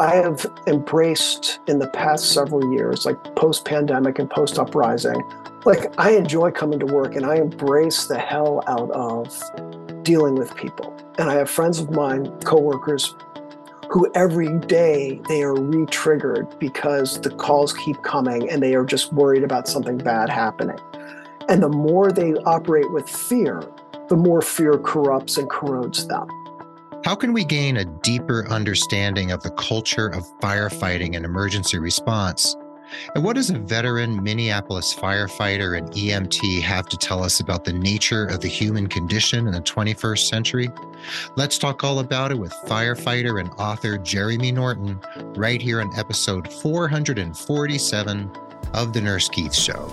I have embraced in the past several years, like post pandemic and post uprising, like I enjoy coming to work and I embrace the hell out of dealing with people. And I have friends of mine, coworkers, who every day they are re-triggered because the calls keep coming and they are just worried about something bad happening. And the more they operate with fear, the more fear corrupts and corrodes them. How can we gain a deeper understanding of the culture of firefighting and emergency response? And what does a veteran Minneapolis firefighter and EMT have to tell us about the nature of the human condition in the 21st century? Let's talk all about it with firefighter and author Jeremy Norton right here on episode 447 of The Nurse Keith Show.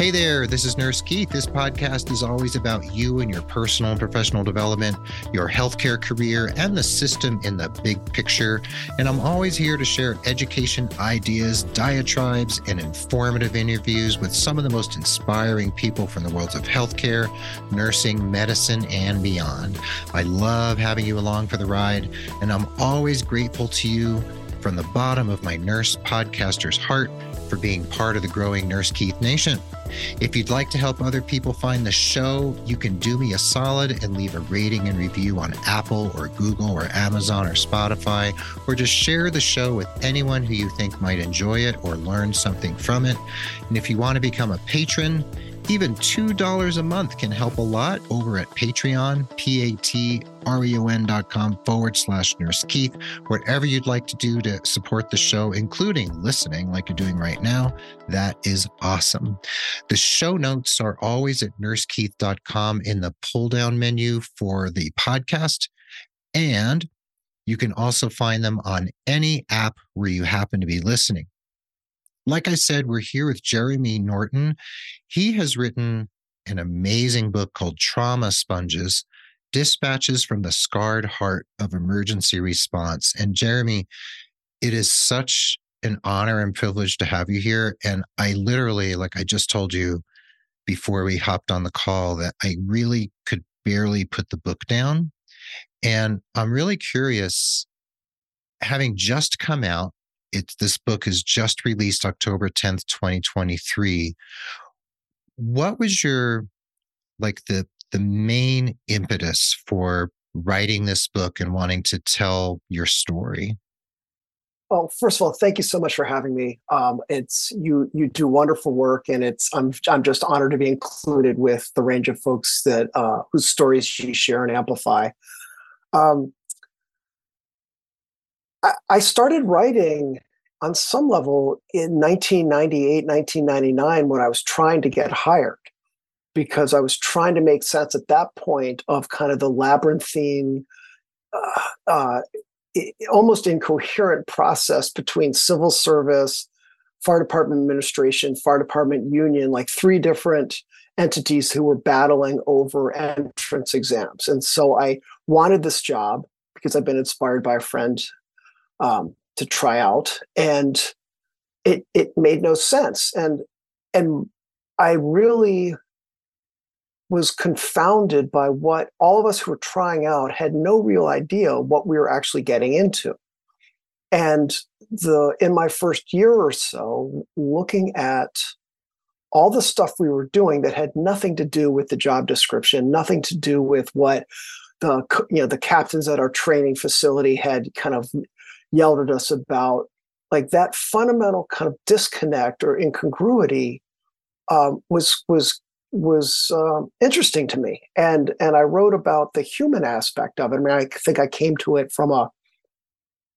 Hey there, this is Nurse Keith. This podcast is always about you and your personal and professional development, your healthcare career, and the system in the big picture. And I'm always here to share education ideas, diatribes, and informative interviews with some of the most inspiring people from the worlds of healthcare, nursing, medicine, and beyond. I love having you along for the ride, and I'm always grateful to you from the bottom of my nurse podcaster's heart for being part of the growing Nurse Keith Nation. If you'd like to help other people find the show, you can do me a solid and leave a rating and review on Apple or Google or Amazon or Spotify, or just share the show with anyone who you think might enjoy it or learn something from it. And if you want to become a patron, even $2 a month can help a lot over at Patreon, P-A-T-R-E-O-N dot com forward slash Nurse Keith. Whatever you'd like to do to support the show, including listening like you're doing right now, that is awesome. The show notes are always at nursekeith.com in the pull down menu for the podcast. And you can also find them on any app where you happen to be listening. Like I said, we're here with Jeremy Norton. He has written an amazing book called Trauma Sponges Dispatches from the Scarred Heart of Emergency Response. And Jeremy, it is such an honor and privilege to have you here. And I literally, like I just told you before we hopped on the call, that I really could barely put the book down. And I'm really curious, having just come out it's this book is just released October 10th, 2023. What was your like the the main impetus for writing this book and wanting to tell your story? Well, first of all, thank you so much for having me. Um, it's you you do wonderful work, and it's I'm I'm just honored to be included with the range of folks that uh, whose stories you share and amplify. Um, I started writing on some level in 1998, 1999 when I was trying to get hired because I was trying to make sense at that point of kind of the labyrinthine, uh, uh, almost incoherent process between civil service, fire department administration, fire department union, like three different entities who were battling over entrance exams. And so I wanted this job because I've been inspired by a friend um, to try out, and it it made no sense. And and I really was confounded by what all of us who were trying out had no real idea what we were actually getting into. And the in my first year or so, looking at all the stuff we were doing that had nothing to do with the job description, nothing to do with what the you know the captains at our training facility had kind of yelled at us about like that fundamental kind of disconnect or incongruity um, was was was um, interesting to me. And and i wrote about the human aspect of it. I mean i think i came to it from a,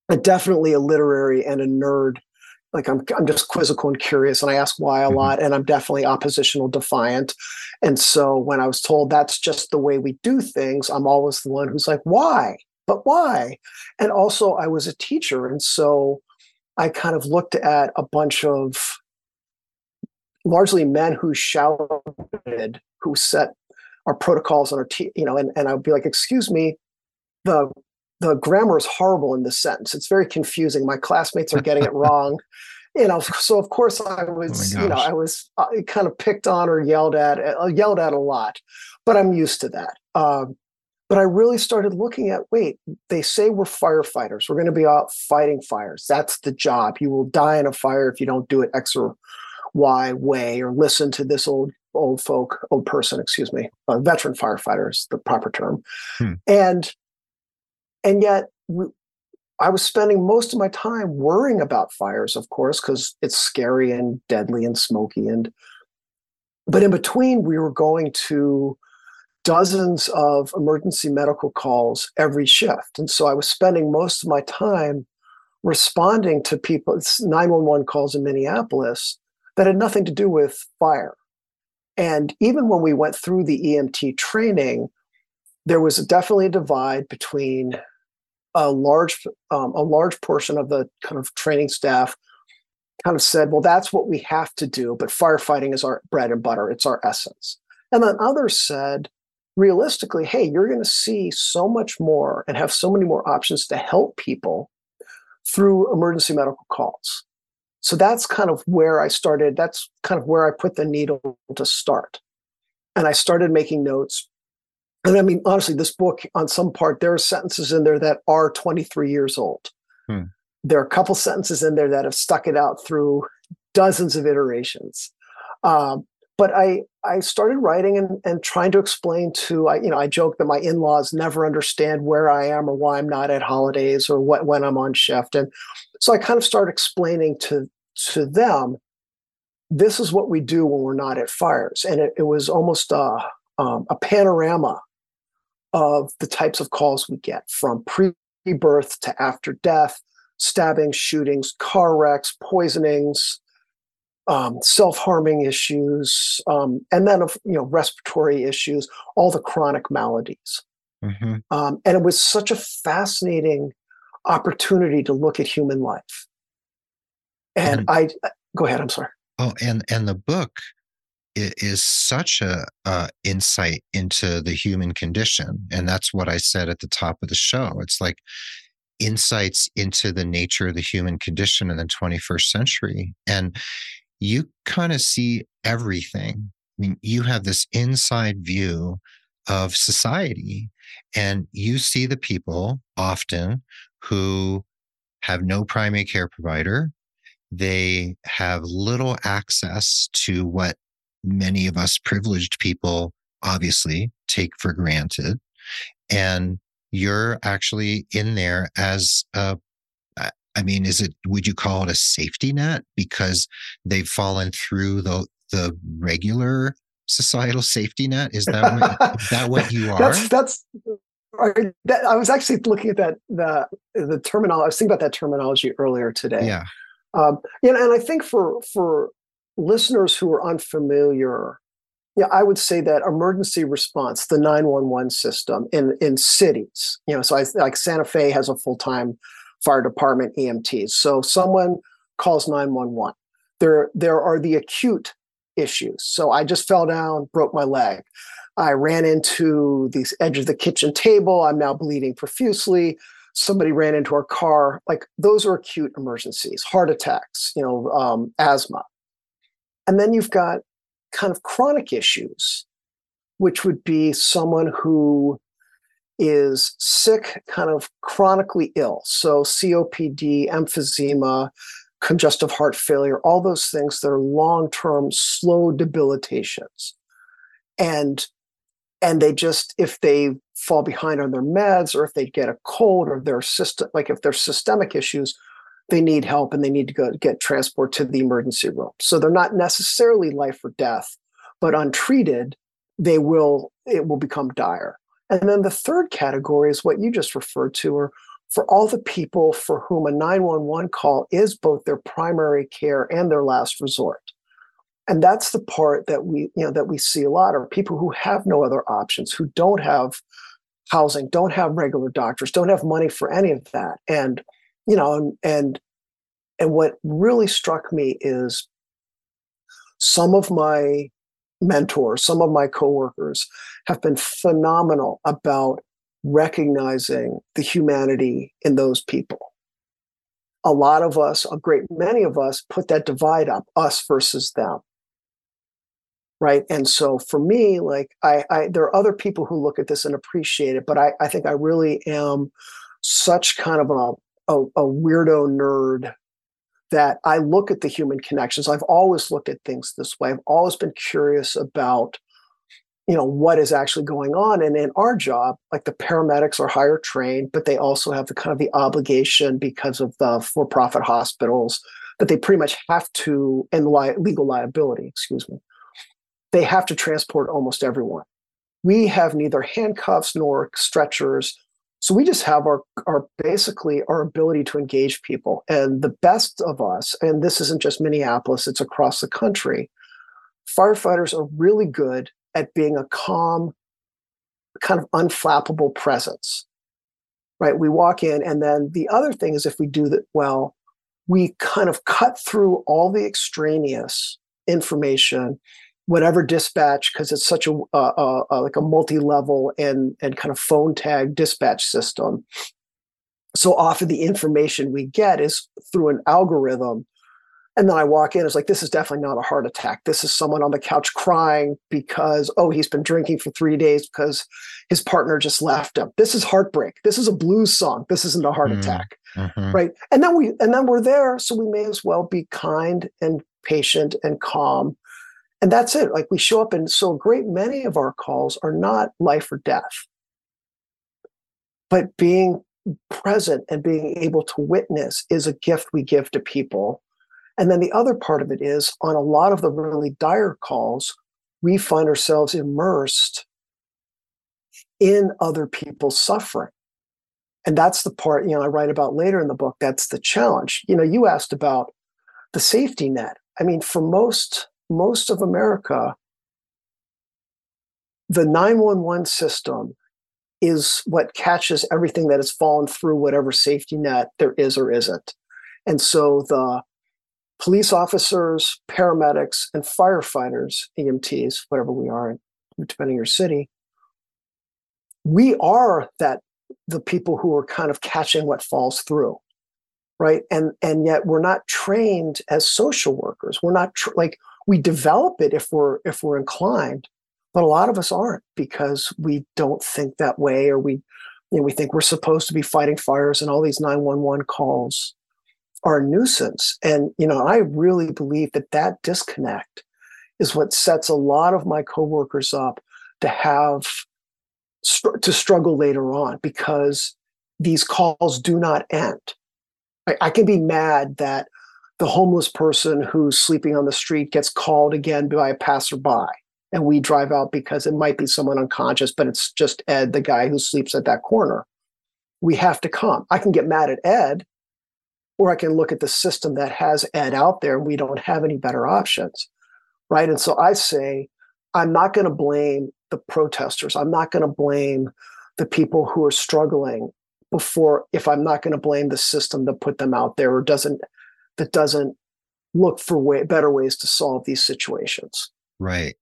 a definitely a literary and a nerd. Like I'm, I'm just quizzical and curious and i ask why a mm-hmm. lot and i'm definitely oppositional defiant. And so when i was told that's just the way we do things i'm always the one who's like why but why? And also, I was a teacher. And so I kind of looked at a bunch of largely men who shouted, who set our protocols on our, te- you know, and, and I would be like, excuse me, the the grammar is horrible in this sentence. It's very confusing. My classmates are getting it wrong. You know, so of course I was, oh you know, I was uh, kind of picked on or yelled at, uh, yelled at a lot, but I'm used to that. Um, but I really started looking at wait, they say we're firefighters. We're going to be out fighting fires. That's the job. You will die in a fire if you don't do it X or Y way or listen to this old old folk, old person, excuse me, a veteran firefighter is the proper term. Hmm. And and yet we, I was spending most of my time worrying about fires, of course, because it's scary and deadly and smoky. And but in between, we were going to dozens of emergency medical calls every shift. And so I was spending most of my time responding to people, 911 calls in Minneapolis that had nothing to do with fire. And even when we went through the EMT training, there was definitely a divide between a large um, a large portion of the kind of training staff kind of said, well, that's what we have to do, but firefighting is our bread and butter, it's our essence. And then others said, realistically, hey, you're going to see so much more and have so many more options to help people through emergency medical calls. So that's kind of where I started. That's kind of where I put the needle to start. And I started making notes. And I mean, honestly, this book, on some part, there are sentences in there that are 23 years old. Hmm. There are a couple sentences in there that have stuck it out through dozens of iterations. Um, but I I started writing and, and trying to explain to I you know I joke that my in-laws never understand where I am or why I'm not at holidays or what when I'm on shift. And so I kind of started explaining to to them this is what we do when we're not at fires. And it, it was almost a, um, a panorama of the types of calls we get from pre-birth to after death stabbings shootings car wrecks poisonings um, self-harming issues, um, and then of you know respiratory issues, all the chronic maladies. Mm-hmm. Um, and it was such a fascinating opportunity to look at human life. And, and I uh, go ahead. I'm sorry. Oh, and and the book is such a uh, insight into the human condition, and that's what I said at the top of the show. It's like insights into the nature of the human condition in the 21st century, and you kind of see everything. I mean, you have this inside view of society, and you see the people often who have no primary care provider. They have little access to what many of us privileged people obviously take for granted. And you're actually in there as a I mean, is it, would you call it a safety net because they've fallen through the, the regular societal safety net? Is that what, is that what you are? That's, that's, that, I was actually looking at that, the, the terminology, I was thinking about that terminology earlier today. Yeah. Um, know, and I think for, for listeners who are unfamiliar, yeah, I would say that emergency response, the 911 system in, in cities, you know, so I, like Santa Fe has a full time fire department EMTs. So someone calls 911. There, there are the acute issues. So I just fell down, broke my leg. I ran into the edge of the kitchen table. I'm now bleeding profusely. Somebody ran into our car. Like those are acute emergencies, heart attacks, you know, um, asthma. And then you've got kind of chronic issues, which would be someone who is sick, kind of chronically ill. So COPD, emphysema, congestive heart failure, all those things that are long-term slow debilitations. And and they just if they fall behind on their meds or if they get a cold or their system like if there's systemic issues they need help and they need to go get transport to the emergency room so they're not necessarily life or death but untreated they will it will become dire and then the third category is what you just referred to, or for all the people for whom a 911 call is both their primary care and their last resort. And that's the part that we, you know, that we see a lot are people who have no other options, who don't have housing, don't have regular doctors, don't have money for any of that. And, you know, and and, and what really struck me is some of my mentors, some of my coworkers have been phenomenal about recognizing the humanity in those people. A lot of us, a great many of us, put that divide up, us versus them. right and so for me like I, I there are other people who look at this and appreciate it but i, I think i really am such kind of a, a, a weirdo nerd that i look at the human connections. I've always looked at things this way. I've always been curious about you know what is actually going on. And in our job like the paramedics are higher trained but they also have the kind of the obligation because of the for-profit hospitals that they pretty much have to and li- legal liability excuse me they have to transport almost everyone. We have neither handcuffs nor stretchers so we just have our, our basically our ability to engage people and the best of us and this isn't just minneapolis it's across the country firefighters are really good at being a calm, kind of unflappable presence. Right? We walk in, and then the other thing is if we do that well, we kind of cut through all the extraneous information, whatever dispatch, because it's such a, a, a like a multi-level and and kind of phone tag dispatch system. So often the information we get is through an algorithm and then I walk in, it's like, this is definitely not a heart attack. This is someone on the couch crying because, oh, he's been drinking for three days because his partner just left him. This is heartbreak. This is a blues song. This isn't a heart mm attack. Mm-hmm. Right. And then we and then we're there. So we may as well be kind and patient and calm. And that's it. Like we show up, and so a great many of our calls are not life or death. But being present and being able to witness is a gift we give to people and then the other part of it is on a lot of the really dire calls, we find ourselves immersed in other people's suffering. And that's the part, you know, I write about later in the book. That's the challenge. You know, you asked about the safety net. I mean, for most most of America, the 911 system is what catches everything that has fallen through whatever safety net there is or isn't. And so the police officers, paramedics, and firefighters, EMTs, whatever we are, depending on your city, we are that the people who are kind of catching what falls through right and and yet we're not trained as social workers we're not like we develop it if we're if we're inclined but a lot of us aren't because we don't think that way or we you know, we think we're supposed to be fighting fires and all these 911 calls are a nuisance. And, you know, I really believe that that disconnect is what sets a lot of my coworkers up to have to struggle later on because these calls do not end. I, I can be mad that the homeless person who's sleeping on the street gets called again by a passerby and we drive out because it might be someone unconscious, but it's just Ed, the guy who sleeps at that corner. We have to come. I can get mad at Ed or I can look at the system that has Ed out there and we don't have any better options. Right. And so I say, I'm not going to blame the protesters. I'm not going to blame the people who are struggling before if I'm not going to blame the system that put them out there or doesn't that doesn't look for way, better ways to solve these situations. Right.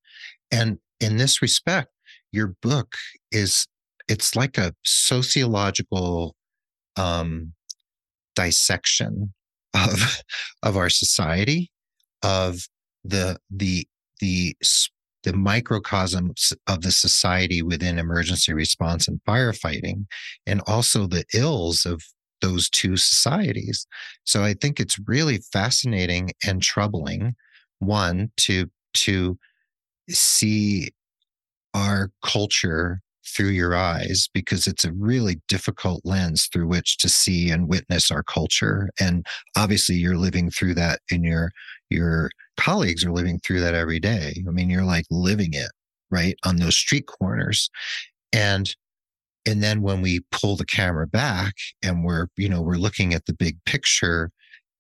And in this respect, your book is it's like a sociological um, dissection of of our society of the the the the microcosm of the society within emergency response and firefighting and also the ills of those two societies. So i think it's really fascinating and troubling one to to see our culture through your eyes because it's a really difficult lens through which to see and witness our culture and obviously you're living through that in your your colleagues are living through that every day. I mean you're like living it right on those street corners. And and then when we pull the camera back and we're you know we're looking at the big picture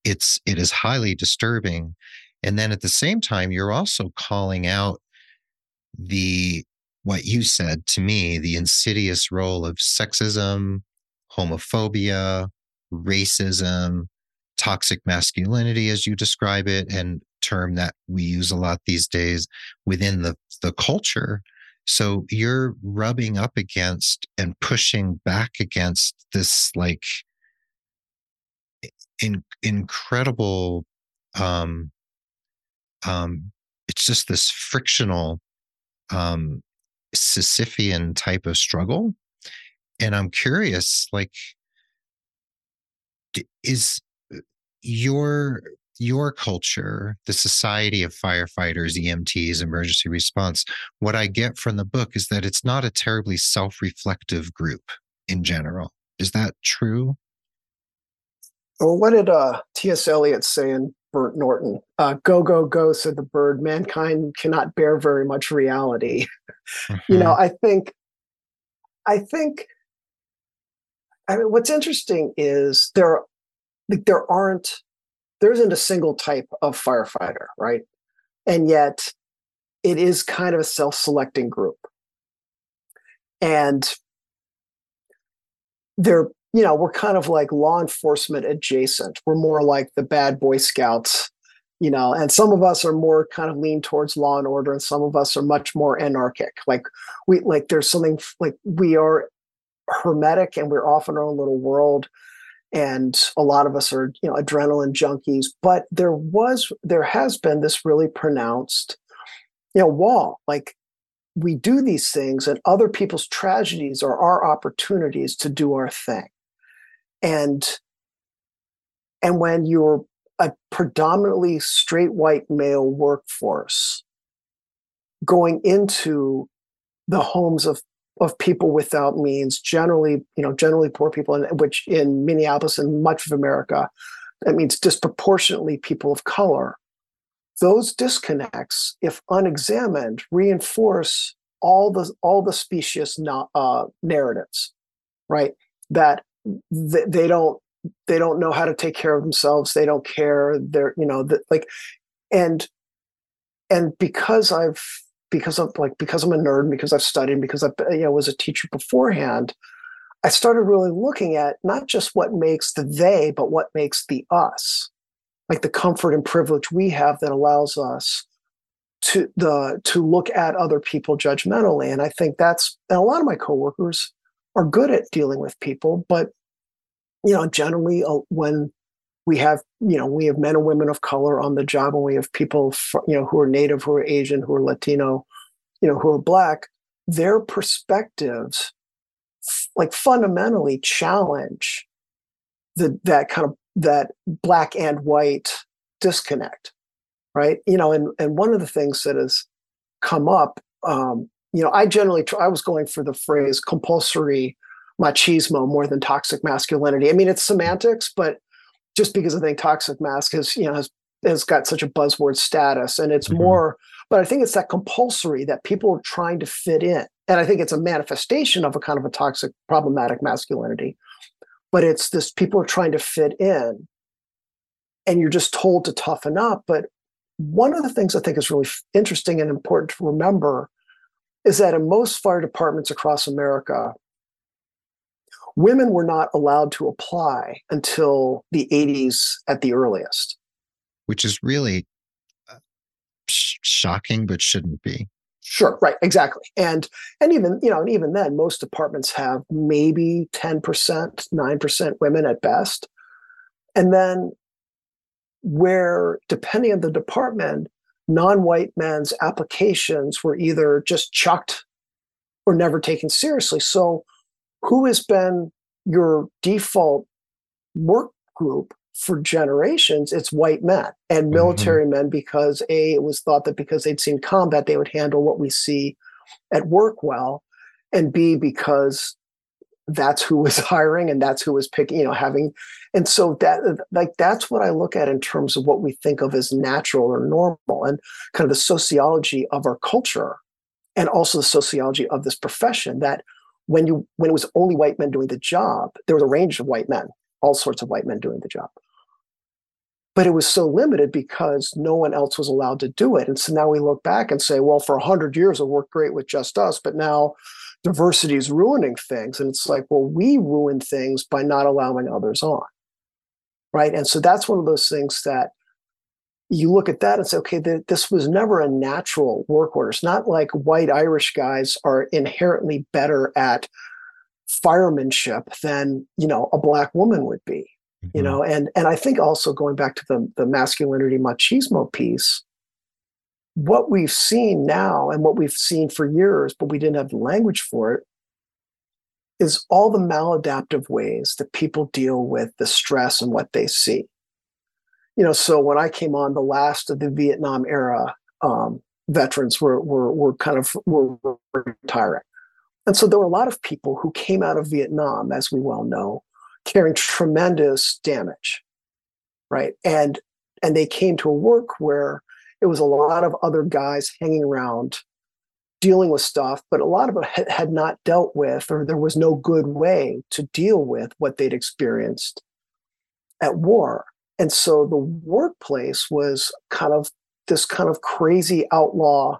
it's it is highly disturbing and then at the same time you're also calling out the what you said to me the insidious role of sexism, homophobia, racism, toxic masculinity, as you describe it, and term that we use a lot these days within the, the culture. So you're rubbing up against and pushing back against this like in, incredible um, um, it's just this frictional um sisyphean type of struggle. And i'm curious like is uh, your your culture, the Society of Firefighters, EMTs, Emergency Response, what I get from the book is that it's not a terribly self reflective group in general. Is that true? Well, what did uh, T.S. Eliot say in Burnt Norton? Uh, go, go, go, said the bird. Mankind cannot bear very much reality. Mm-hmm. you know, mm-hmm. I think, I think, I mean, what's interesting is there, like, there aren't there isn't a single type of firefighter, right? And yet it is kind of a self selecting group. And they're, you know, we're kind of like law enforcement adjacent. We're more like the bad Boy Scouts, you know, and some of us are more kind of lean towards law and order, and some of us are much more anarchic. Like we, like there's something like we are hermetic and we're off in our own little world and a lot of us are you know adrenaline junkies but there was there has been this really pronounced you know wall. Like we do these things and other people's tragedies are our opportunities to do our thing. And and when you're a predominantly straight white male workforce going into the homes of of people without means, generally, you know, generally poor people, and which in Minneapolis and much of America, that means disproportionately people of color. Those disconnects, if unexamined, reinforce all the all the specious uh, narratives, right? That th- they don't they don't know how to take care of themselves. They don't care. They're you know like, and and because I've because of like because I'm a nerd, because I've studied, because I you know was a teacher beforehand, I started really looking at not just what makes the they, but what makes the us, like the comfort and privilege we have that allows us to the to look at other people judgmentally. And I think that's and a lot of my coworkers are good at dealing with people, but you know, generally uh, when we have you know we have men and women of color on the job and we have people you know who are native who are asian who are latino you know who are black their perspectives like fundamentally challenge the that kind of that black and white disconnect right you know and and one of the things that has come up um you know i generally i was going for the phrase compulsory machismo more than toxic masculinity i mean it's semantics but just because I think toxic mask has you know has has got such a buzzword status, and it's mm-hmm. more. But I think it's that compulsory that people are trying to fit in, and I think it's a manifestation of a kind of a toxic, problematic masculinity. But it's this people are trying to fit in, and you're just told to toughen up. But one of the things I think is really interesting and important to remember is that in most fire departments across America, women were not allowed to apply until the 80s at the earliest. Which is really sh- shocking, but shouldn't be. Sure, right, exactly. And and even, you know, and even then, most departments have maybe 10%, 9% women at best. And then where, depending on the department, non-white men's applications were either just chucked or never taken seriously. So who has been your default work group for generations it's white men and mm-hmm. military mm-hmm. men because a it was thought that because they'd seen combat they would handle what we see at work well and b because that's who was hiring and that's who was picking you know having and so that like that's what i look at in terms of what we think of as natural or normal and kind of the sociology of our culture and also the sociology of this profession that when you when it was only white men doing the job, there was a range of white men, all sorts of white men doing the job. But it was so limited because no one else was allowed to do it. And so now we look back and say, well, for 100 years it worked great with just us, but now diversity is ruining things. And it's like, well, we ruin things by not allowing others on. Right. And so that's one of those things that you look at that and say, okay, the, this was never a natural work order. It's not like white Irish guys are inherently better at firemanship than you know a black woman would be. Mm-hmm. You know, and and I think also going back to the the masculinity machismo piece, what we've seen now and what we've seen for years, but we didn't have the language for it, is all the maladaptive ways that people deal with the stress and what they see. You know, so when I came on, the last of the Vietnam era um, veterans were, were were kind of were retiring, and so there were a lot of people who came out of Vietnam, as we well know, carrying tremendous damage, right? And and they came to a work where it was a lot of other guys hanging around dealing with stuff, but a lot of it had not dealt with, or there was no good way to deal with what they'd experienced at war. And so the workplace was kind of this kind of crazy outlaw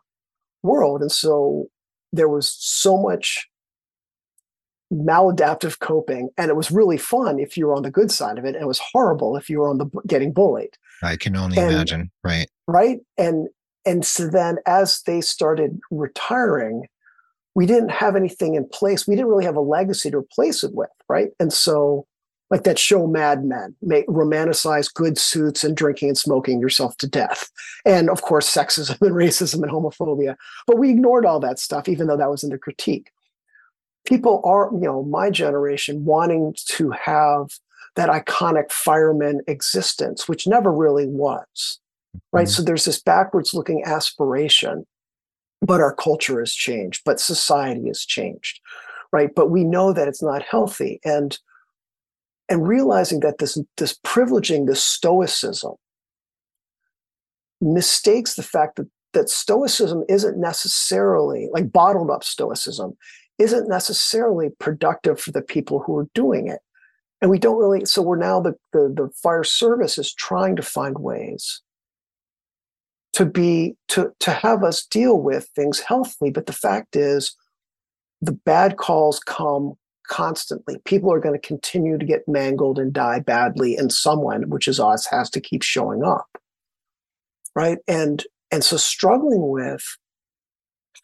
world. And so there was so much maladaptive coping and it was really fun if you were on the good side of it and it was horrible if you were on the getting bullied. I can only and, imagine right. Right? And and so then as they started retiring we didn't have anything in place. We didn't really have a legacy to replace it with right? And so like that show mad men make romanticize good suits and drinking and smoking yourself to death and of course sexism and racism and homophobia but we ignored all that stuff even though that was in the critique people are, you know, my generation wanting to have that iconic fireman existence, which never really was. Right. Mm-hmm. So there's this backwards looking aspiration, but our culture has changed, but society has changed. Right. But we know that it's not healthy. And and realizing that this this privileging, this stoicism mistakes the fact that that stoicism isn't necessarily like bottled up stoicism isn't necessarily productive for the people who are doing it. And we don't really, so we're now the, the, the fire service is trying to find ways to be to to have us deal with things healthily. But the fact is the bad calls come constantly. People are going to continue to get mangled and die badly, and someone, which is us, has to keep showing up. Right. And and so struggling with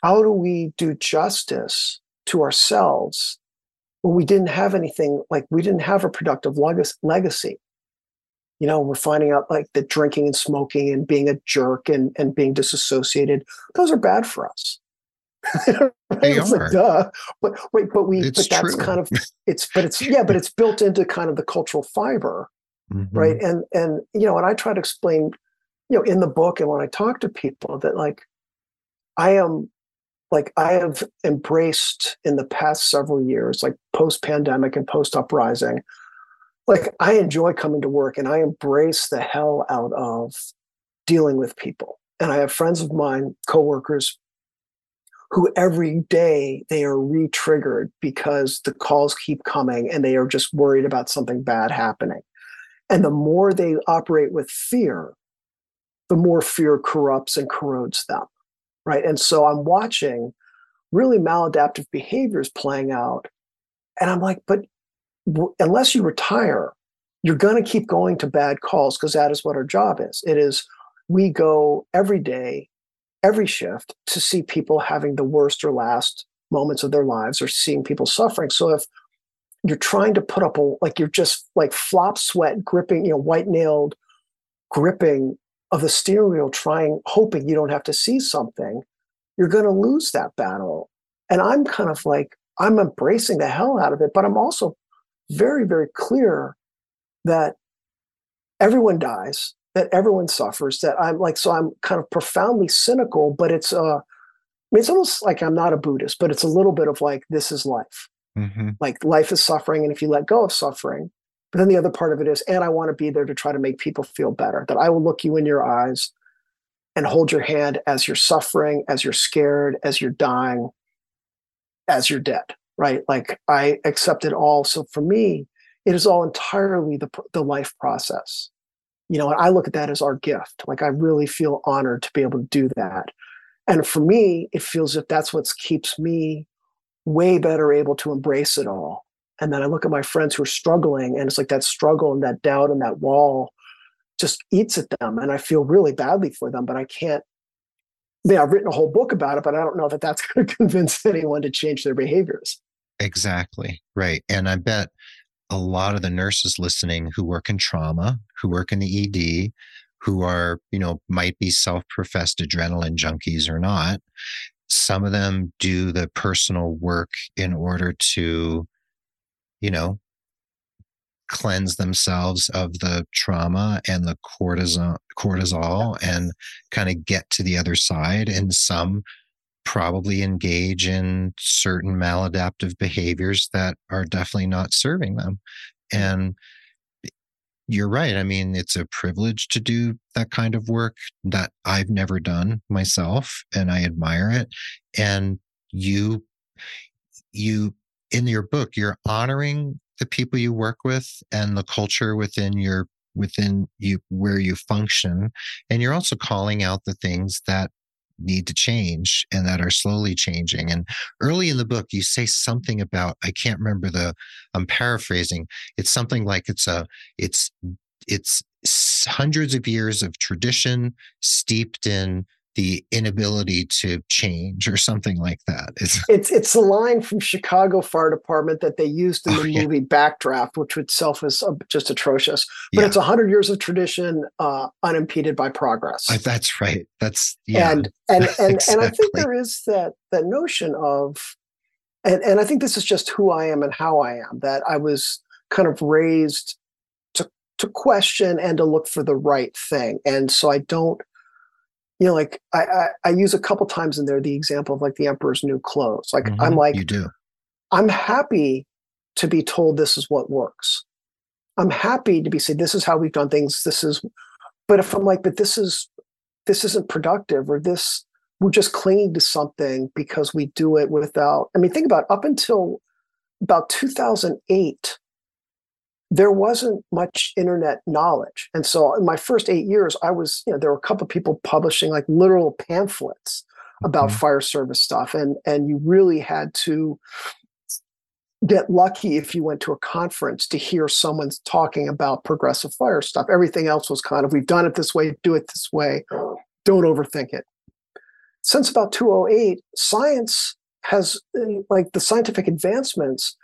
how do we do justice to ourselves when we didn't have anything like we didn't have a productive legacy you know we're finding out like that drinking and smoking and being a jerk and, and being disassociated those are bad for us they are. Like, duh. but wait but we it's but that's true. kind of it's but it's yeah but it's built into kind of the cultural fiber mm-hmm. right and and you know and i try to explain you know in the book and when i talk to people that like i am like I have embraced in the past several years, like post pandemic and post uprising, like I enjoy coming to work and I embrace the hell out of dealing with people. And I have friends of mine, coworkers, who every day they are re-triggered because the calls keep coming and they are just worried about something bad happening. And the more they operate with fear, the more fear corrupts and corrodes them right? And so I'm watching really maladaptive behaviors playing out. And I'm like, but w- unless you retire, you're going to keep going to bad calls because that is what our job is. It is, we go every day, every shift to see people having the worst or last moments of their lives or seeing people suffering. So if you're trying to put up a, like you're just like flop sweat gripping, you know, white nailed gripping of the steering wheel trying, hoping you don't have to see something, you're going to lose that battle. And I'm kind of like, I'm embracing the hell out of it, but I'm also very, very clear that everyone dies, that everyone suffers, that I'm like, so I'm kind of profoundly cynical, but it's, uh, I mean, it's almost like I'm not a Buddhist, but it's a little bit of like, this is life. Mm-hmm. Like life is suffering. And if you let go of suffering, but then the other part of it is, and I want to be there to try to make people feel better, that I will look you in your eyes and hold your hand as you're suffering, as you're scared, as you're dying, as you're dead, right? Like I accept it all. So for me, it is all entirely the, the life process. You know, I look at that as our gift. Like I really feel honored to be able to do that. And for me, it feels if that's what keeps me way better able to embrace it all and then I look at my friends who are struggling, and it's like that struggle and that doubt and that wall just eats at them. And I feel really badly for them, but I can't. I mean, I've written a whole book about it, but I don't know that that's going to convince anyone to change their behaviors. Exactly. Right. And I bet a lot of the nurses listening who work in trauma, who work in the ED, who are, you know, might be self professed adrenaline junkies or not. Some of them do the personal work in order to, you know, cleanse themselves of the trauma and the cortisol cortisol and kind of get to the other side and some probably engage in certain maladaptive behaviors that are definitely not serving them. And eh, you're right i mean it's a privilege to do that kind of work that i've never done myself and i admire it. And you you in your book you're honoring the people you work with and the culture within your within you where you function. And you're also calling out the things that need to change and that are slowly changing and early in the book you say something about i can't remember the i'm paraphrasing it's something like it's a it's it's hundreds of years of tradition steeped in the inability to change or something like that. It's it's, it's a line from Chicago Fire Department that they used in oh, the yeah. movie Backdraft, which itself is just atrocious. But yeah. it's hundred years of tradition, uh, unimpeded by progress. Uh, that's right. That's yeah. And and and, exactly. and I think there is that that notion of, and and I think this is just who I am and how I am. That I was kind of raised to to question and to look for the right thing, and so I don't you know, like I, I, I use a couple times in there the example of like the emperor's new clothes. Like mm-hmm. I'm like, you do. I'm happy to be told this is what works. I'm happy to be said this is how we've done things. This is, but if I'm like, but this is this isn't productive or this we're just clinging to something because we do it without. I mean, think about it, up until about 2008 there wasn't much internet knowledge. And so in my first eight years, I was, you know, there were a couple of people publishing like literal pamphlets about mm-hmm. fire service stuff. And and you really had to get lucky if you went to a conference to hear someone talking about progressive fire stuff. Everything else was kind of we've done it this way, do it this way. Don't overthink it. Since about 208, science has like the scientific advancements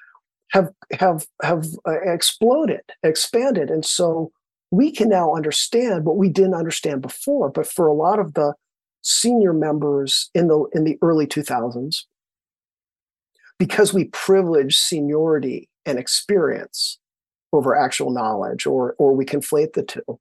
have have have uh, exploded, expanded, and so we can now understand what we didn't understand before. But for a lot of the senior members in the in the early 2000s, because we privilege seniority and experience over actual knowledge, or or we conflate the two,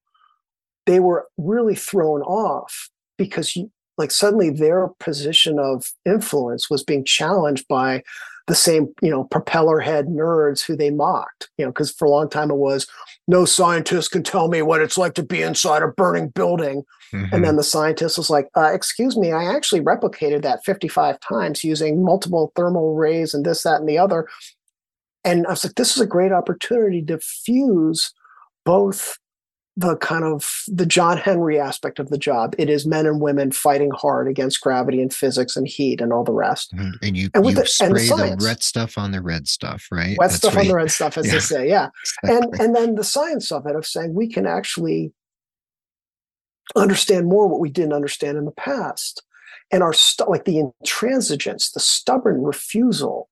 they were really thrown off because you, like suddenly their position of influence was being challenged by the same, you know, propeller head nerds who they mocked, you know, because for a long time it was no scientist can tell me what it's like to be inside a burning building. Mm-hmm. And then the scientist was like, uh, excuse me, I actually replicated that 55 times using multiple thermal rays and this, that, and the other. And I was like, this is a great opportunity to fuse both the kind of the John Henry aspect of the job. It is men and women fighting hard against gravity and physics and heat and all the rest. Mm-hmm. And you, and with you the, spray the, the, red stuff on the red stuff, right? Wet That's stuff on the red stuff, as yeah. they say, yeah. Exactly. And and then the science of it of saying we can actually understand more what we didn't understand in the past. And our st- like the intransigence, the stubborn refusal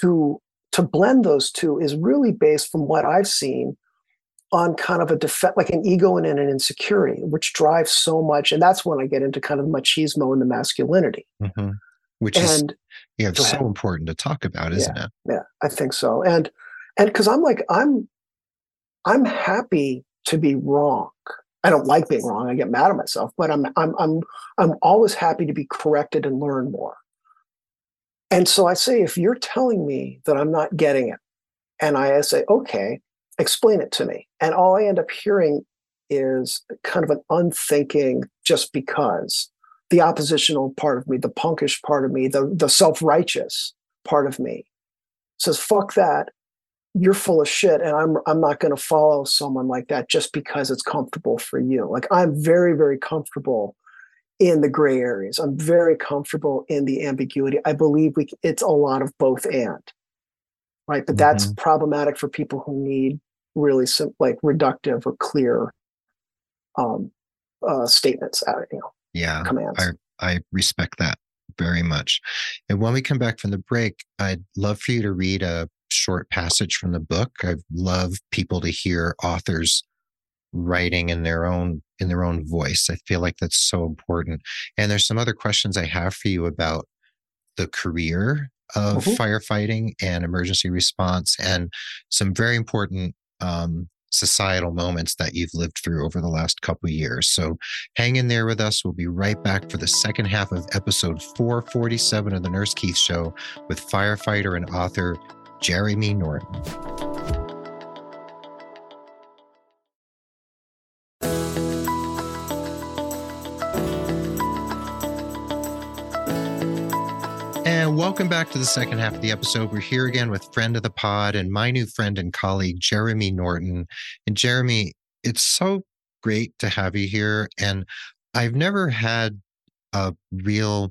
to to blend those two is really based from what I've seen on kind of a defense, like an ego and an insecurity, which drives so much. And that's when I get into kind of machismo and the masculinity. Mm-hmm. Which and, is yeah, so ahead. important to talk about, isn't yeah, it? Yeah, I think so. And and because I'm like, I'm I'm happy to be wrong. I don't like being wrong. I get mad at myself, but I'm I'm I'm I'm always happy to be corrected and learn more. And so I say, if you're telling me that I'm not getting it, and I say, okay, explain it to me. And all I end up hearing is kind of an unthinking just because the oppositional part of me, the punkish part of me, the, the self righteous part of me says, fuck that. You're full of shit. And I'm, I'm not going to follow someone like that just because it's comfortable for you. Like I'm very, very comfortable in the gray areas. I'm very comfortable in the ambiguity. I believe we, it's a lot of both and right? But that's mm-hmm. problematic for people who need really sim- like reductive or clear um, uh, statements, uh, you know, yeah, commands. I, I respect that very much. And when we come back from the break, I'd love for you to read a short passage from the book. I love people to hear authors writing in their own in their own voice. I feel like that's so important. And there's some other questions I have for you about the career of mm-hmm. firefighting and emergency response and some very important um, societal moments that you've lived through over the last couple years. So hang in there with us. We'll be right back for the second half of episode 447 of the Nurse Keith Show with firefighter and author Jeremy Norton. Welcome back to the second half of the episode. We're here again with friend of the pod and my new friend and colleague, Jeremy Norton. And Jeremy, it's so great to have you here. And I've never had a real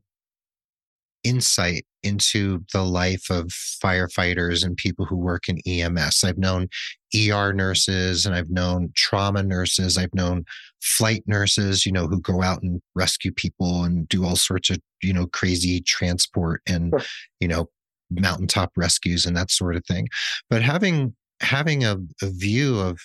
insight into the life of firefighters and people who work in EMS. I've known ER nurses and I've known trauma nurses. I've known flight nurses, you know, who go out and rescue people and do all sorts of, you know, crazy transport and, sure. you know, mountaintop rescues and that sort of thing. But having having a, a view of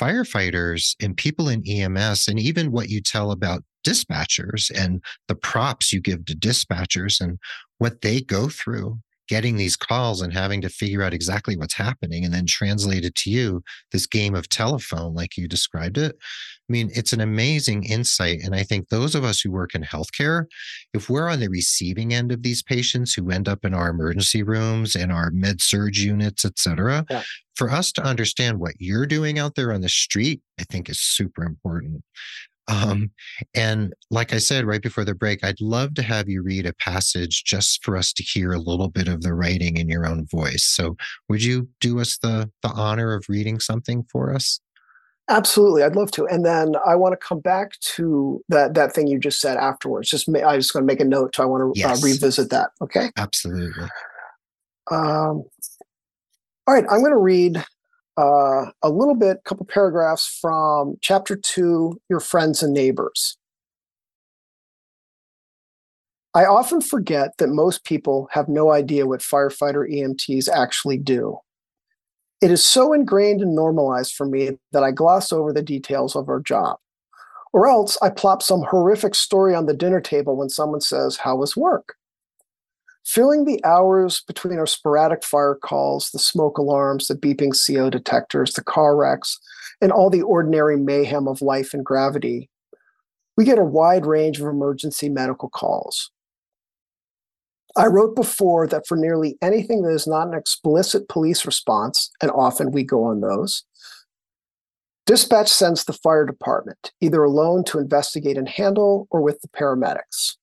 firefighters and people in EMS and even what you tell about dispatchers and the props you give to dispatchers and what they go through getting these calls and having to figure out exactly what's happening and then translate it to you this game of telephone like you described it i mean it's an amazing insight and i think those of us who work in healthcare if we're on the receiving end of these patients who end up in our emergency rooms and our med surg units et cetera yeah. for us to understand what you're doing out there on the street i think is super important um, and like I said right before the break, I'd love to have you read a passage just for us to hear a little bit of the writing in your own voice. So, would you do us the the honor of reading something for us? Absolutely, I'd love to. And then I want to come back to that that thing you just said afterwards. Just ma- I just going to make a note. So I want to uh, yes. uh, revisit that. Okay. Absolutely. Um, all right, I'm going to read uh, a little bit, a couple paragraphs from chapter two, Your Friends and Neighbors. I often forget that most people have no idea what firefighter EMTs actually do. It is so ingrained and normalized for me that I gloss over the details of our job. Or else I plop some horrific story on the dinner table when someone says, How was work? Filling the hours between our sporadic fire calls, the smoke alarms, the beeping CO detectors, the car wrecks, and all the ordinary mayhem of life and gravity, we get a wide range of emergency medical calls. I wrote before that for nearly anything that is not an explicit police response, and often we go on those, dispatch sends the fire department, either alone to investigate and handle or with the paramedics.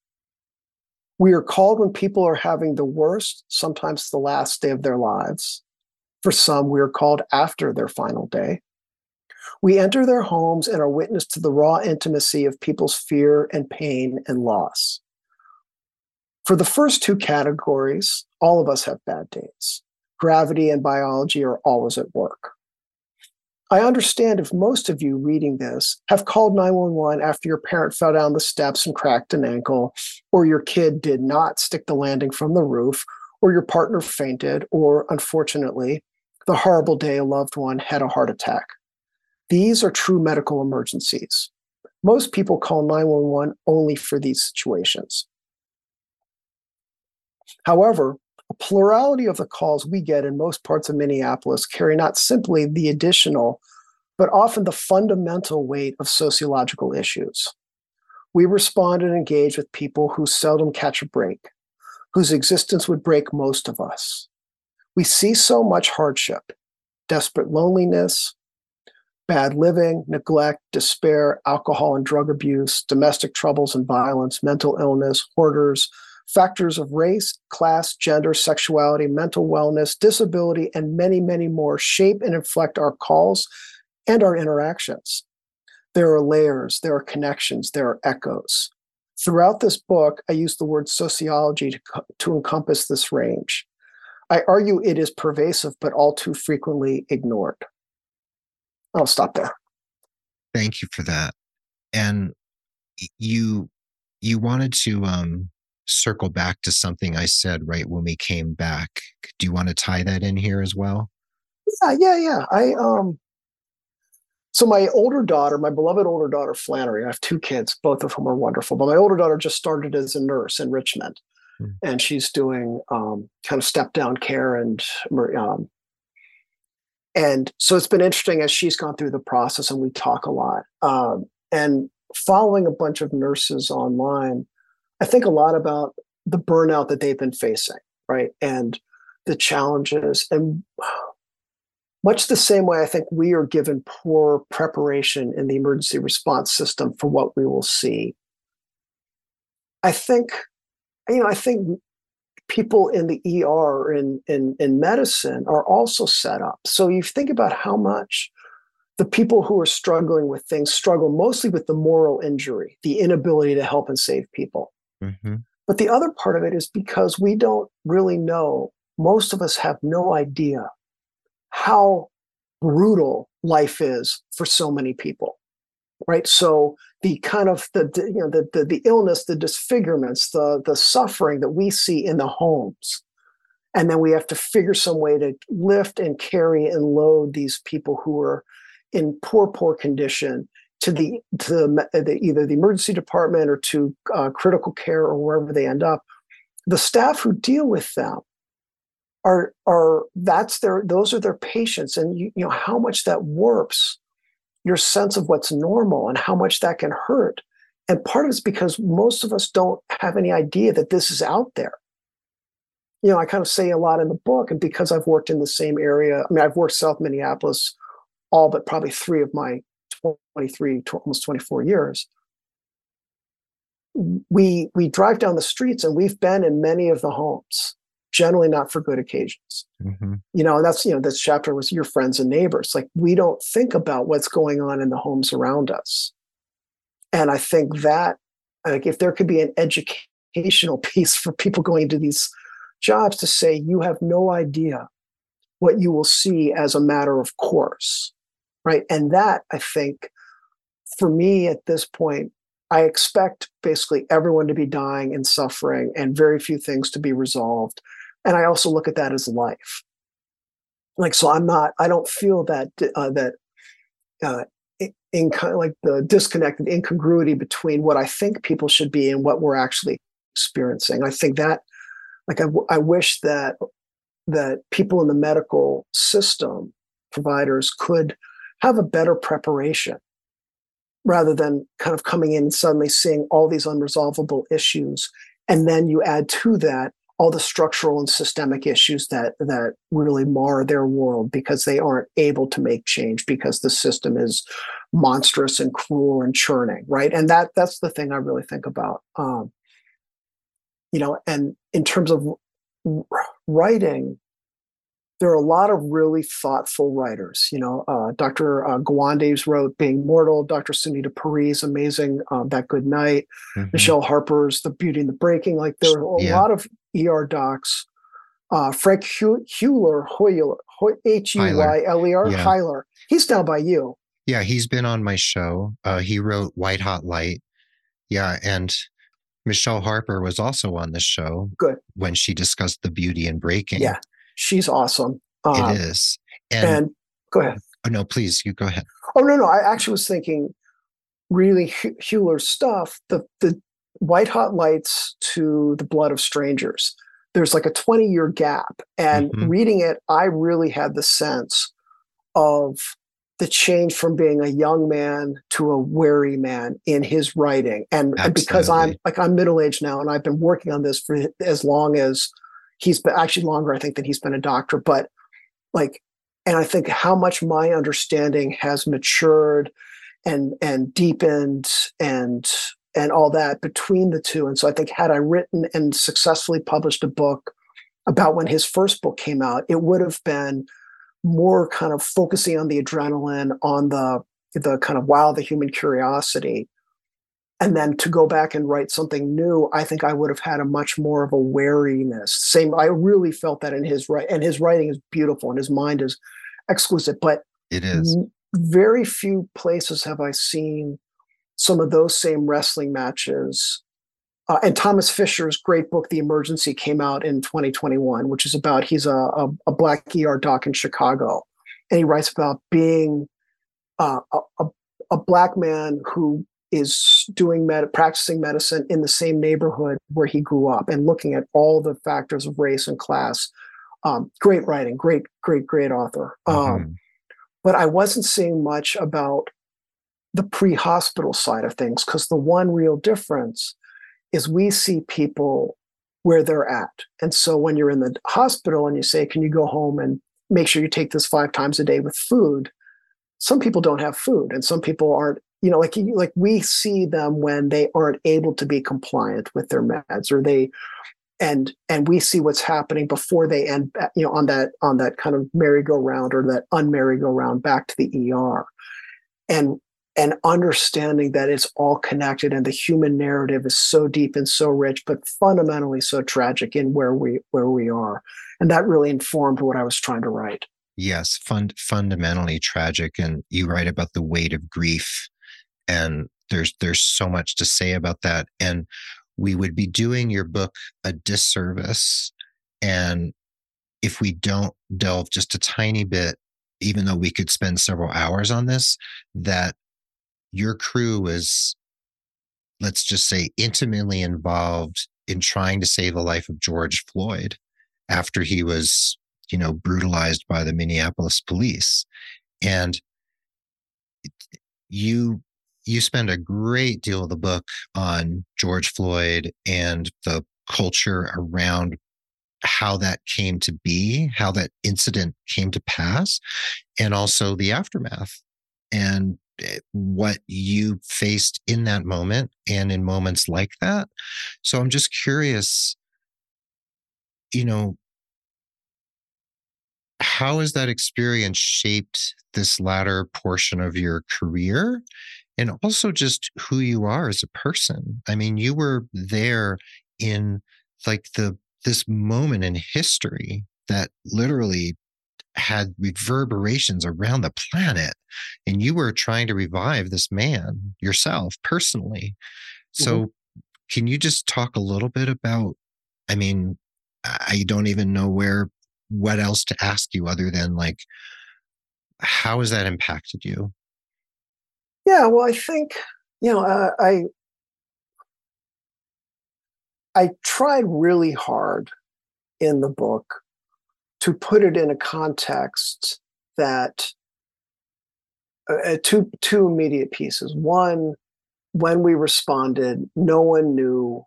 We are called when people are having the worst, sometimes the last day of their lives. For some, we are called after their final day. We enter their homes and are witness to the raw intimacy of people's fear and pain and loss. For the first two categories, all of us have bad days. Gravity and biology are always at work. I understand if most of you reading this have called 911 after your parent fell down the steps and cracked an ankle, or your kid did not stick the landing from the roof, or your partner fainted, or unfortunately, the horrible day a loved one had a heart attack. These are true medical emergencies. Most people call 911 only for these situations. However, a plurality of the calls we get in most parts of Minneapolis carry not simply the additional, but often the fundamental weight of sociological issues. We respond and engage with people who seldom catch a break, whose existence would break most of us. We see so much hardship, desperate loneliness, bad living, neglect, despair, alcohol and drug abuse, domestic troubles and violence, mental illness, hoarders, factors of race, class, gender, sexuality, mental wellness, disability, and many, many more shape and inflect our calls and our interactions. There are layers, there are connections, there are echoes. Throughout this book, I use the word sociology to, to encompass this range. I argue it is pervasive, but all too frequently ignored. I'll stop there. Thank you for that. And you you wanted to um circle back to something I said right when we came back. Do you want to tie that in here as well? Yeah, yeah, yeah. I um so my older daughter, my beloved older daughter Flannery, I have two kids, both of whom are wonderful. But my older daughter just started as a nurse in Richmond, mm. and she's doing um, kind of step down care and um, and so it's been interesting as she's gone through the process, and we talk a lot. Um, and following a bunch of nurses online, I think a lot about the burnout that they've been facing, right, and the challenges and much the same way I think we are given poor preparation in the emergency response system for what we will see. I think, you know, I think people in the ER in, in, in medicine are also set up. So you think about how much the people who are struggling with things struggle mostly with the moral injury, the inability to help and save people. Mm-hmm. But the other part of it is because we don't really know, most of us have no idea how brutal life is for so many people right so the kind of the, you know the, the, the illness the disfigurements the the suffering that we see in the homes and then we have to figure some way to lift and carry and load these people who are in poor poor condition to the to the, the either the emergency department or to uh, critical care or wherever they end up the staff who deal with them are are that's their those are their patients. And you, you know how much that warps your sense of what's normal and how much that can hurt. And part of it's because most of us don't have any idea that this is out there. You know i kind of say a lot in the book and because i've worked in the same area i mean i've worked south minneapolis all but probably three of my 23 almost 24 years we we drive down the streets and we've been in many of the homes generally not for good occasions. Mm-hmm. You know, that's, you know, this chapter was your friends and neighbors. Like we don't think about what's going on in the homes around us. And I think that, like, if there could be an educational piece for people going into these jobs to say, you have no idea what you will see as a matter of course. Right. And that, I think, for me at this point, I expect basically everyone to be dying and suffering and very few things to be resolved. And i also look at that as life. Like so i'm not i don't feel that uh, that uh, in like the disconnected incongruity between what i think people should be and what we're actually experiencing. I think that like I, I wish that that people in the medical system providers could have a better preparation rather than kind of coming in and suddenly seeing all these unresolvable issues. And then you add to that all the structural and systemic issues that that really mar their world because they aren't able to make change because the system is monstrous and cruel and churning right? And that that's the thing i really think about um, you know and in terms of writing there are a lot of really thoughtful writers. You know, uh, Dr. Uh, Gawande's wrote Being Mortal, Dr. Sunita Puri's amazing um, That Good Night, mm-hmm. Michelle Harper's The Beauty and the Breaking. Like there are a yeah. lot of ER docs. Uh, Frank Huyler, H U Y L E R, Huyler. He's now by you. Yeah, he's been on my show. Uh, he wrote White Hot Light. Yeah, and Michelle Harper was also on the show. Good. When she discussed the beauty and breaking. Yeah she's awesome. Um, it is. And, and, go ahead. Oh no, please, you go ahead. Oh no, no. I actually was thinking really Huyler's stuff, the the white hot lights to the blood of strangers. There's like a 20 year gap. And mm-hmm. reading it, I really had the sense of the change from being a young man to a wary man in his writing. And, and because I'm like I'm middle aged now and I've been working on this for as long as he's been actually longer, I think, than he's been a doctor. But like, and I think how much my understanding has matured and and deepened and and all that between the two. And so I think had I written and successfully published a book about when his first book came out, it would have been more kind of focusing on the adrenaline, on the the kind of wow, the human curiosity, and then to go back and write something new i think i would have had a much more of a wariness. Same i really felt that in his right and his writing is beautiful and his mind is exquisite but it is. very few places have i seen some of those same wrestling matches. Uh, and thomas fisher's great book the emergency came out in 2021 which is about he's a, a, a black er doc in chicago and he writes about being uh, a, a black man who is doing med- practicing medicine in the same neighborhood where he grew up and looking at all the factors of race and class. Um, great writing, great, great, great author. Um, mm-hmm. But I wasn't seeing much about the pre-hospital side of things because the one real difference is we see people where they're at. And so when you're in the hospital and you say, Can you go home and make sure you take this five times a day with food? Some people don't have food and some people aren't, you know, like like we see them when they aren't able to be compliant with their meds or they and and we see what's happening before they end you know on that on that kind of merry-go-round or that unmerry-go-round back to the ER. And and understanding that it's all connected and the human narrative is so deep and so rich but fundamentally so tragic in where we where we are. And that really informed what i was trying to write. Yes fund, fundamentally tragic. And you write about the weight of grief and there's there's so much to say about that and we would be doing your book a disservice and if we don't delve just a tiny bit even though we could spend several hours on this that your crew was, let's just say, intimately involved in trying to save the life of George Floyd after he was, you know, brutalized by the Minneapolis police. And you you spend a great deal of the book on George Floyd and the culture around how that came to be, how that incident came to pass, and also the aftermath. And eh, what you faced in that moment and in moments like that. So I'm just curious, you know, how has that experience shaped this latter portion of your career and also just who you are as a person? I mean, you were there in like the this moment in history that literally had reverberations around the planet and you were trying to revive this man yourself personally so mm-hmm. can you just talk a little bit about i mean i don't even know where what else to ask you other than like how has that impacted you yeah well i think you know uh, i i tried really hard in the book to put it in a context that uh, uh, two two immediate pieces. One, when we responded, no one knew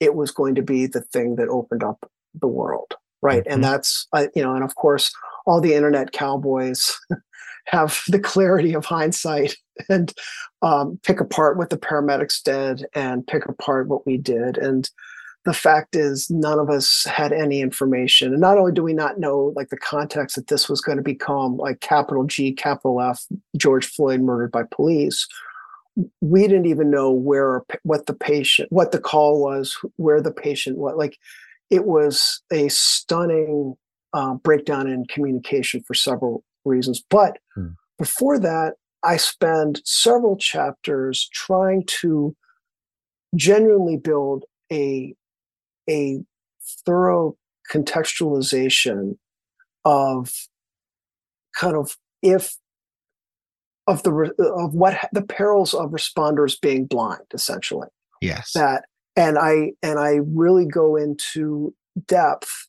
it was going to be the thing that opened up the world, right? Mm-hmm. And that's uh, you know, and of course, all the internet cowboys have the clarity of hindsight and um, pick apart what the paramedics did and pick apart what we did. And the fact is none of us had any information. And not only do we not know like the context that this was going to become like capital g capital f george floyd murdered by police we didn't even know where what the patient what the call was where the patient what like it was a stunning uh, breakdown in communication for several reasons. But hmm. before that i spend several chapters trying to genuinely build a a thorough contextualization of kind of if of the of what the perils of responders being blind essentially. Yes. That and i and i really go into depth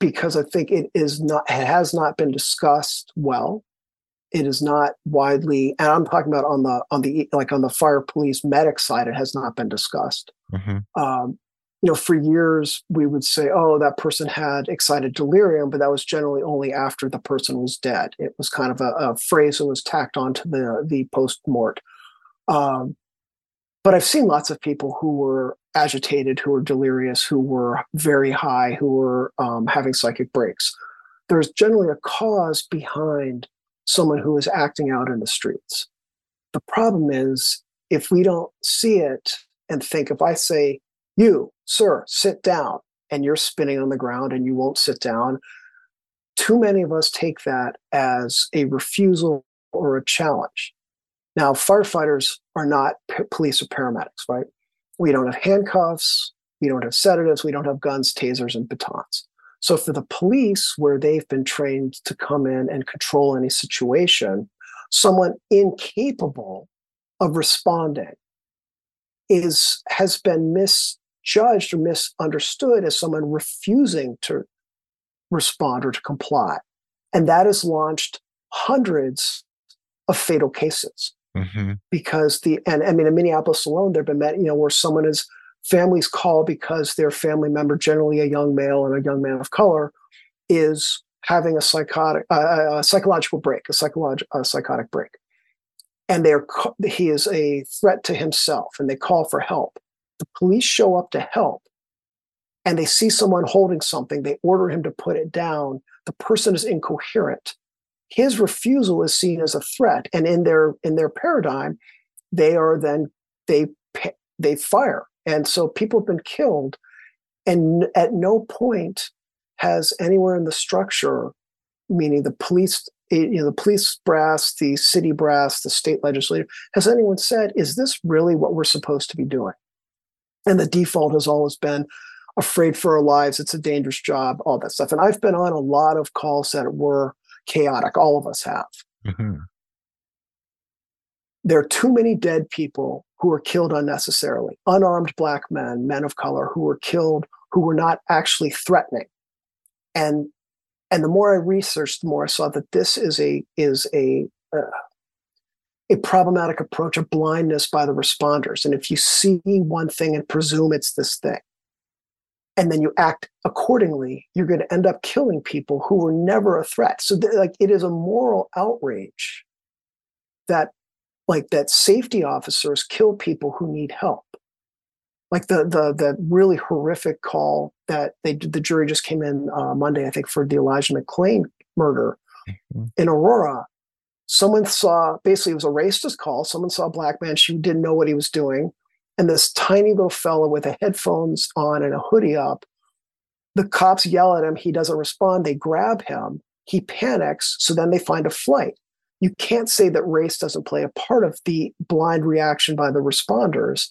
because i think it is not it has not been discussed well it is not widely and i'm talking about on the on the like on the fire police medic side it has not been discussed mm-hmm. um, you know, for years we would say, oh, that person had excited delirium, but that was generally only after the person was dead. It was kind of a, a phrase that was tacked onto the the post mort. Um, but I've seen lots of people who were agitated, who were delirious, who were very high, who were um, having psychic breaks. There's generally a cause behind someone who is acting out in the streets. The problem is if we don't see it and think, if I say, you, sir, sit down, and you're spinning on the ground and you won't sit down. Too many of us take that as a refusal or a challenge. Now, firefighters are not p- police or paramedics, right? We don't have handcuffs, we don't have sedatives, we don't have guns, tasers, and batons. So, for the police, where they've been trained to come in and control any situation, someone incapable of responding is has been misjudged or misunderstood as someone refusing to respond or to comply. And that has launched hundreds of fatal cases mm-hmm. because the and i mean in minneapolis alone there have been met you know where someone is families call because their family member generally a young male and a young man of color is having a psychotic uh, a psychological break a psychological a psychotic break. And they're he is a threat to himself and they call for help. The police show up to help and they see someone holding something they order him to put it down. The person is incoherent his refusal is seen as a threat. And in their in their paradigm they are then they they fire. And so people have been killed. And at no point has anywhere in the structure meaning the police you know the police brass the city brass the state legislature has anyone said is this really what we're supposed to be doing? And the default has always been afraid for our lives. It's a dangerous job all that stuff. And i've been on a lot of calls that were chaotic. All of us have. Mm-hmm. There are too many dead people who were killed unnecessarily, unarmed black men, men of color who were killed who were not actually threatening. And and the more I researched, the more I saw that this is a is a uh, a problematic approach of blindness by the responders. And if you see one thing and presume it's this thing, and then you act accordingly, you're going to end up killing people who were never a threat. So, th- like, it is a moral outrage that, like, that safety officers kill people who need help. Like the the the really horrific call that they the jury just came in uh, Monday, I think, for the Elijah McClain murder mm-hmm. in Aurora. Someone saw basically it was a racist call. Someone saw a black man. She didn't know what he was doing and this tiny little fella with the headphones on and a hoodie up. The cops yell at him. He doesn't respond. They grab him. He panics. So then they find a flight. You can't say that race doesn't play a part of the blind reaction by the responders.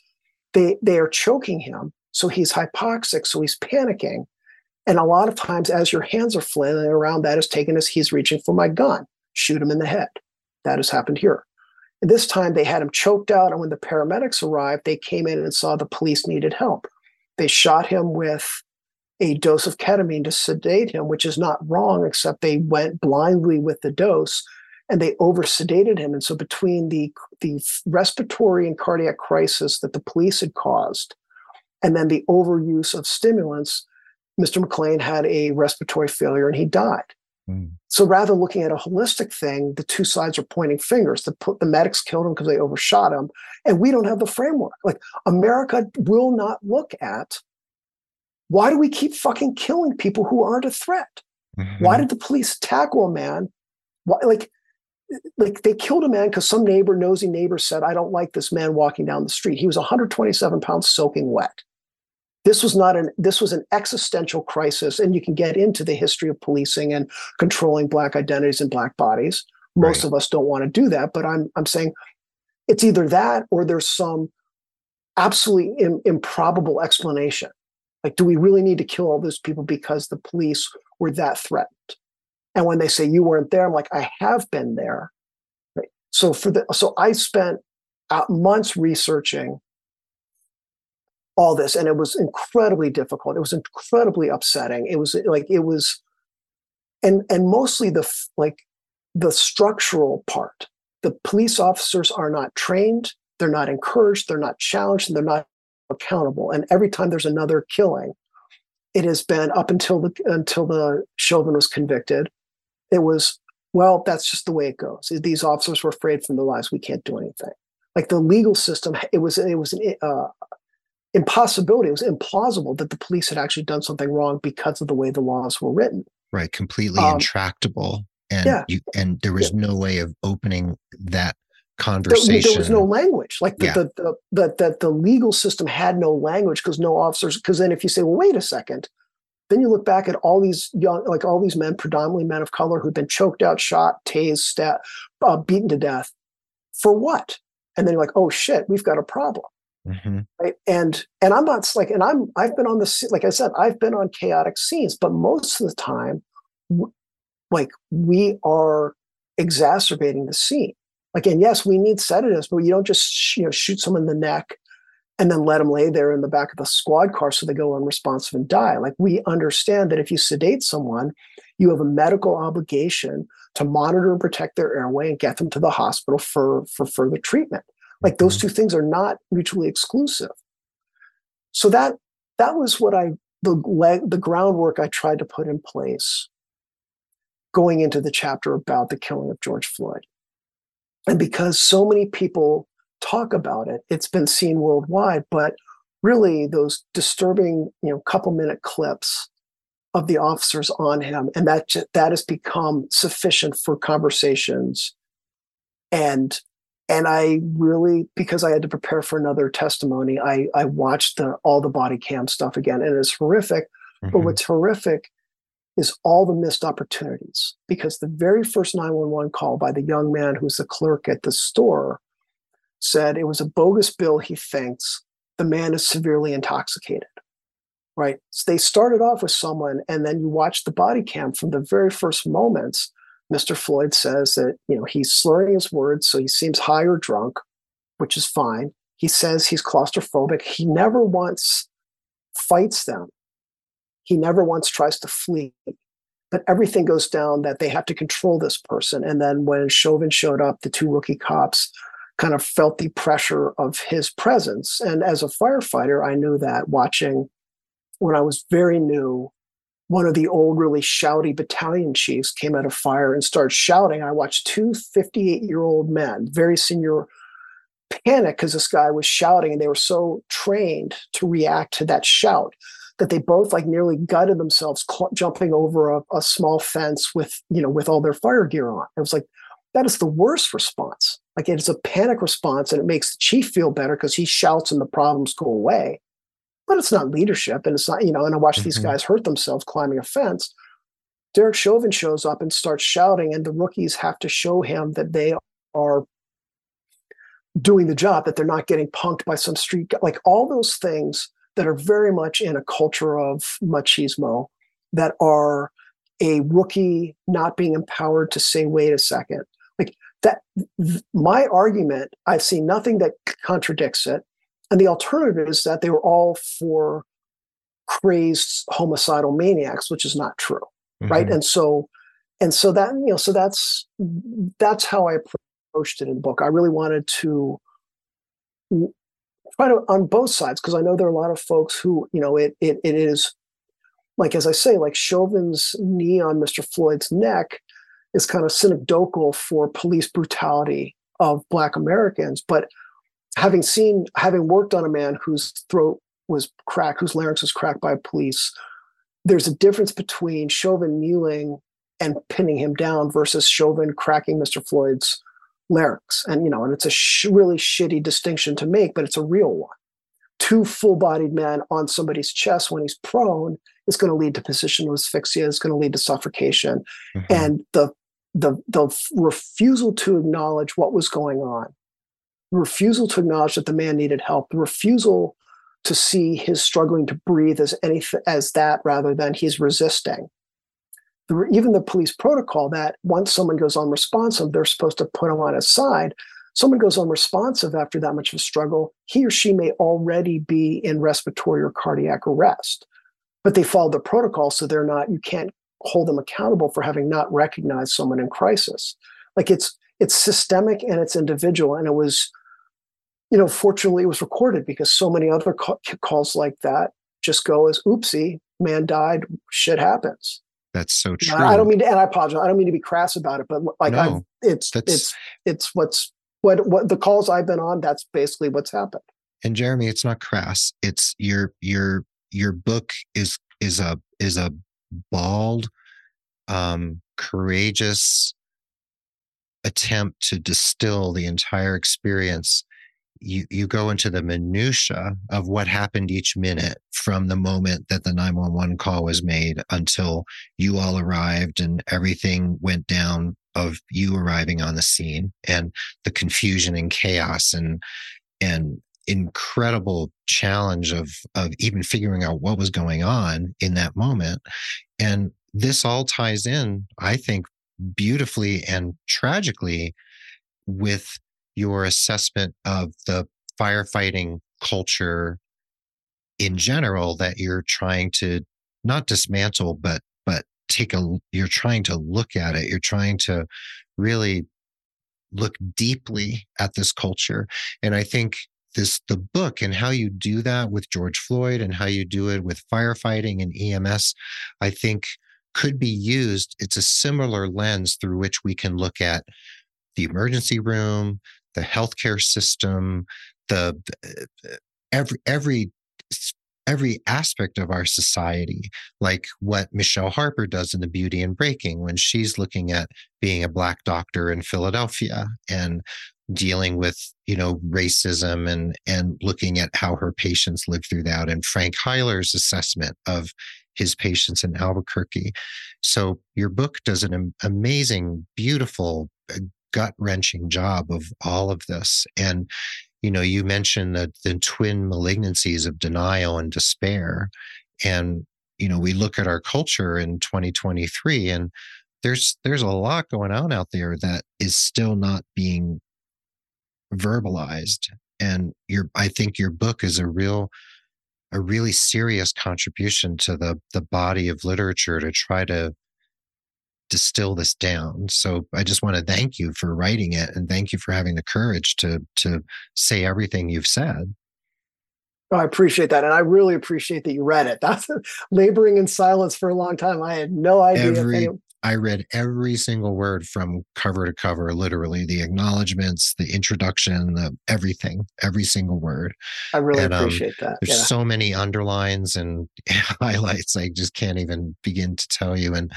They, they are choking him. So he's hypoxic. So he's panicking. And a lot of times, as your hands are flailing around, that is taken as he's reaching for my gun, shoot him in the head. That has happened here. This time they had him choked out, and when the paramedics arrived, they came in and saw the police needed help. They shot him with a dose of ketamine to sedate him, which is not wrong, except they went blindly with the dose and they over sedated him. And so, between the, the respiratory and cardiac crisis that the police had caused and then the overuse of stimulants, Mr. McClain had a respiratory failure and he died. Mm. So rather than looking at a holistic thing, the two sides are pointing fingers. The, the medics killed him because they overshot him. And we don't have the framework. Like America will not look at why do we keep fucking killing people who aren't a threat? Mm-hmm. Why did the police tackle a man? Why, like, like they killed a man because some neighbor, nosy neighbor said, I don't like this man walking down the street. He was 127 pounds soaking wet this was not an this was an existential crisis and you can get into the history of policing and controlling black identities and black bodies most right. of us don't want to do that but i'm i'm saying it's either that or there's some absolutely Im- improbable explanation like do we really need to kill all those people because the police were that threatened and when they say you weren't there i'm like i have been there right? so for the so i spent uh, months researching all this and it was incredibly difficult. It was incredibly upsetting. It was like it was and and mostly the like the structural part. The police officers are not trained they're not encouraged they're not challenged and they're not accountable and every time there's another killing it has been up until the until the Chauvin was convicted. It was well that's just the way it goes. These officers were afraid from their lives we can't do anything. Like the legal system it was it was an, uh, impossibility. It was implausible that the police had actually done something wrong because of the way the laws were written. Right, completely um, intractable, and yeah. you, and there was yeah. no way of opening that conversation. There, there was no language. Like the, yeah. the, the, the, the, the legal system had no language because no officers. Because then, if you say, "Well, wait a second, then you look back at all these young, like all these men, predominantly men of color, who'd been choked out, shot, tased, stat, uh, beaten to death, for what? And then you're like, "Oh shit, we've got a problem." Mm-hmm. Right. And and I'm not like, and I'm I've been on the like I said, I've been on chaotic scenes, but most of the time, like we are exacerbating the scene. Again, yes, we need sedatives, but you don't just you know shoot someone in the neck and then let them lay there in the back of the squad car so they go unresponsive and die. Like we understand that if you sedate someone, you have a medical obligation to monitor and protect their airway and get them to the hospital for for further treatment. Like those mm-hmm. two things are not mutually exclusive. So that that was what I the leg the groundwork I tried to put in place going into the chapter about the killing of George Floyd. And because so many people talk about it, it's been seen worldwide, but really those disturbing, you know, couple minute clips of the officers on him and that that has become sufficient for conversations and and I really because I had to prepare for another testimony, I I watched the all the body cam stuff again and it's horrific. Mm-hmm. But what's horrific is all the missed opportunities because the very first 911 call by the young man who's the clerk at the store said it was a bogus bill he thinks the man is severely intoxicated right so they started off with someone and then you watch the body cam from the very first moments mr floyd says that you know he's slurring his words so he seems high or drunk which is fine he says he's claustrophobic he never once fights them he never once tries to flee. But everything goes down that they have to control this person. And then when Chauvin showed up, the two rookie cops kind of felt the pressure of his presence. And as a firefighter, I knew that watching when I was very new, one of the old, really shouty battalion chiefs came out of fire and started shouting. I watched two 58 year old men, very senior, panic because this guy was shouting and they were so trained to react to that shout that they both like nearly gutted themselves cl- jumping over a, a, small fence with you know with all their fire gear on. It was like that is the worst response. Like it's a panic response and it makes the chief feel better because he shouts and the problems go away but it's not leadership and it's not you know and i watch mm-hmm. these guys hurt themselves climbing a fence derek chauvin shows up and starts shouting and the rookies have to show him that they are doing the job that they're not getting punked by some street guy. like all those things that are very much in a culture of machismo that are a rookie not being empowered to say, wait a second. Like that, my argument, I've seen nothing that contradicts it. And the alternative is that they were all for crazed homicidal maniacs, which is not true. Mm-hmm. Right. And so, and so that, you know, so that's, that's how I approached it in the book. I really wanted to try to on both sides because I know there are a lot of folks who you know it it it is like as I say like Chauvin's knee on Mr. Floyd's neck is kind of synecdochal for police brutality of Black Americans, but having seen having worked on a man whose throat was cracked, whose larynx was cracked by police, there's a difference between Chauvin kneeling and pinning him down versus Chauvin cracking Mr. Floyd's larynx. And, you know, and it's a sh- really shitty distinction to make, but it's a real one. Two full bodied men on somebody's chest when he's prone is going to lead to positional asphyxia, is going to lead to suffocation. Mm-hmm. And the, the, the refusal to acknowledge what was going on, refusal to acknowledge that the man needed help, the refusal to see his struggling to breathe as anything as that rather than he's resisting the, even the police protocol that once someone goes unresponsive, they're supposed to put them on his side. Someone goes unresponsive after that much of a struggle, he or she may already be in respiratory or cardiac arrest. But they follow the protocol, so they're not, you can't hold them accountable for having not recognized someone in crisis. Like it's it's systemic and it's individual. And it was, you know, fortunately it was recorded because so many other calls like that just go as oopsie, man died, shit happens. That's so true. I don't mean to, and I apologize. I don't mean to be crass about it, but like, no, it's it's it's what's what what the calls I've been on. That's basically what's happened. And Jeremy, it's not crass. It's your your your book is is a is a bald, um, courageous attempt to distill the entire experience you you go into the minutia of what happened each minute from the moment that the 911 call was made until you all arrived and everything went down of you arriving on the scene and the confusion and chaos and and incredible challenge of of even figuring out what was going on in that moment. And this all ties in i think beautifully and tragically with your assessment of the firefighting culture in general that you're trying to not dismantle but but take a you're trying to look at it. You're trying to really look deeply at this culture. And i think this the book and how you do that with george floyd and how you do it with firefighting and ems i think could be used. It's a similar lens through which we can look at the emergency room the healthcare system the every every every aspect of our society, like what Michelle Harper does in The Beauty and Breaking when she's looking at being a Black doctor in Philadelphia and dealing with you know racism and and looking at how her patients live through that and Frank Huyler's assessment of his patients in Albuquerque. So your book does an amazing, beautiful, uh, gut wrenching job of all of this. And you know, you mentioned the, the twin malignancies of denial and despair. And, you know, we look at our culture in 2023 and there's there's a lot going on out there that is still not being verbalized. And your I think your book is a real a really serious contribution to the the body of literature to try to distill this down. So I just want to thank you for writing it and thank you for having the courage to to say everything you've said. Oh, I appreciate that. And I really appreciate that you read it. That's laboring in silence for a long time. I had no idea. Every, I read every single word from cover to cover, literally the acknowledgments, the introduction, the everything, every single word. I really and, um, appreciate um, that. There's yeah. so many underlines and highlights. I just can't even begin to tell you. And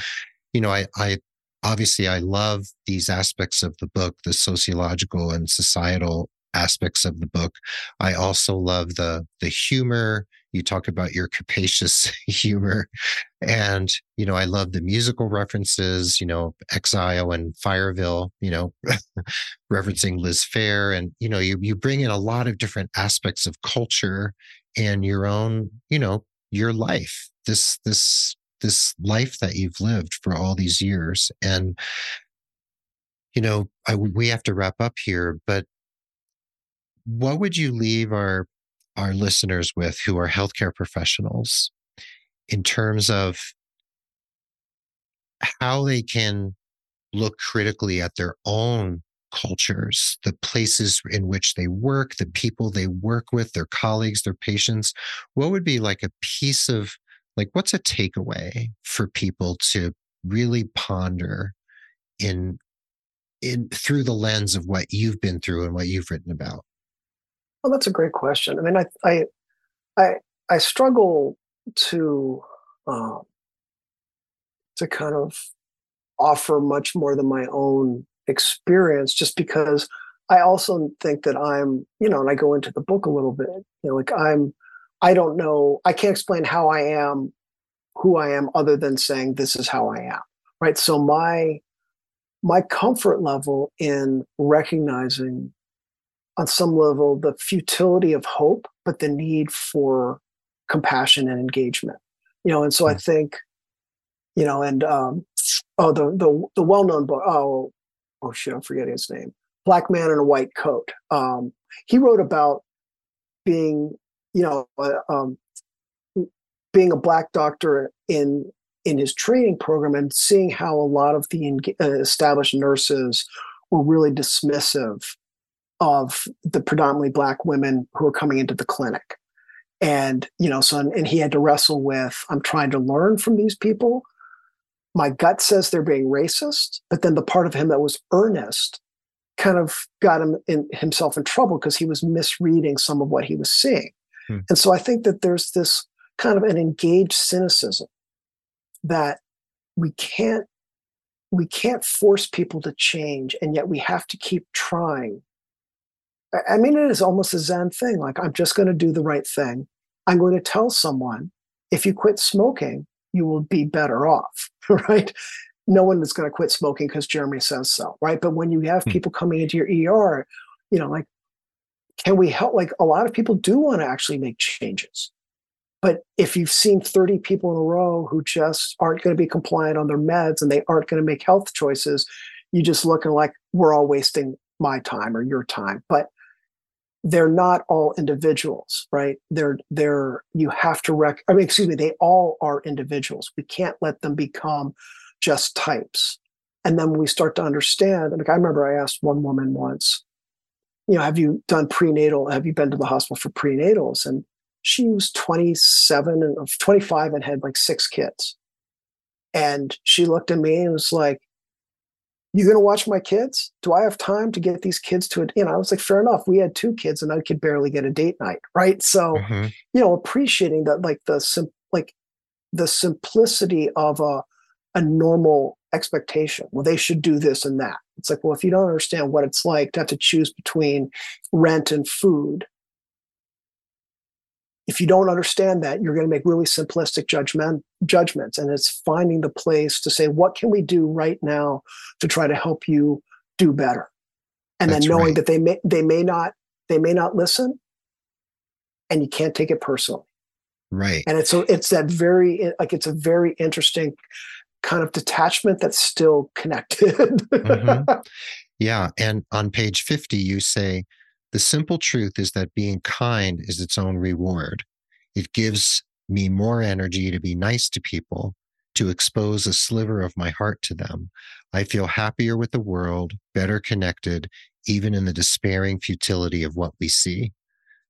you know, I, I obviously I love these aspects of the book, the sociological and societal aspects of the book. I also love the the humor. You talk about your capacious humor, and you know I love the musical references. You know, Exile and Fireville. You know, referencing Liz Phair. and you know you you bring in a lot of different aspects of culture and your own. You know, your life. This this this life that you've lived for all these years. And, you know, I, we have to wrap up here, but what would you leave our our listeners with who are healthcare professionals in terms of how they can look critically at their own cultures, the places in which they work, the people they work with, their colleagues, their patients? What would be like a piece of like what's a takeaway for people to really ponder in in through the lens of what you've been through and what you've written about? Well that's a great question. I mean i i i, I struggle to um, to kind of offer much more than my own experience just because i also think that i'm you know and i go into the book a little bit you know like i'm I don't know, I can't explain how I am, who I am, other than saying this is how I am. Right. So my my comfort level in recognizing on some level the futility of hope, but the need for compassion and engagement. You know, and so I hmm. think, you know, and um, oh, the the the well-known book, oh, oh shit, I'm forgetting his name. Black Man in a White Coat. Um, he wrote about being you know, uh, um, being a black doctor in in his training program and seeing how a lot of the uh, established nurses were really dismissive of the predominantly black women who were coming into the clinic. And you know so and he had to wrestle with i'm trying to learn from these people. My gut says they're being racist but then the part of him that was earnest kind of got him in himself in trouble because he was misreading some of what he was seeing Hmm. And so I think that there's this kind of an engaged cynicism that we can't we can't force people to change and yet we have to keep trying i mean it is almost a zen thing like i'm just going to do the right thing i'm going to tell someone if you quit smoking you will be better off right no one is going to quit smoking because jeremy says so right but when you have hmm. people coming into your er you know like can we help? Like a lot of people do want to actually make changes. But if you've seen 30 people in a row who just aren't going to be compliant on their meds and they aren't going to make health choices, you just looking like we're all wasting my time or your time, but they're not all individuals, right? They're they're you have to rec. I mean, excuse me, they all are individuals. We can't let them become just types. And then we start to understand, like I remember I asked one woman once, you know, have you done prenatal? Have you been to the hospital for prenatals? And she was 27 and 25 and had like six kids. And she looked at me and was like, You gonna watch my kids? Do I have time to get these kids to it? You know, I was like, fair enough. We had two kids and I could barely get a date night, right? So, mm-hmm. you know, appreciating that like the sim like the simplicity of a a normal expectation. Well, they should do this and that. It's like, well, if you don't understand what it's like to have to choose between rent and food, if you don't understand that, you're going to make really simplistic judgment judgments. And it's finding the place to say, what can we do right now to try to help you do better? And That's then knowing right. that they may they may not they may not listen, and you can't take it personally. Right. And it's so it's that very like it's a very interesting kind of detachment that's still connected. mm-hmm. Yeah. And on page 50, you say, the simple truth is that being kind is its own reward. It gives me more energy to be nice to people, to expose a sliver of my heart to them. I feel happier with the world, better connected, even in the despairing futility of what we see.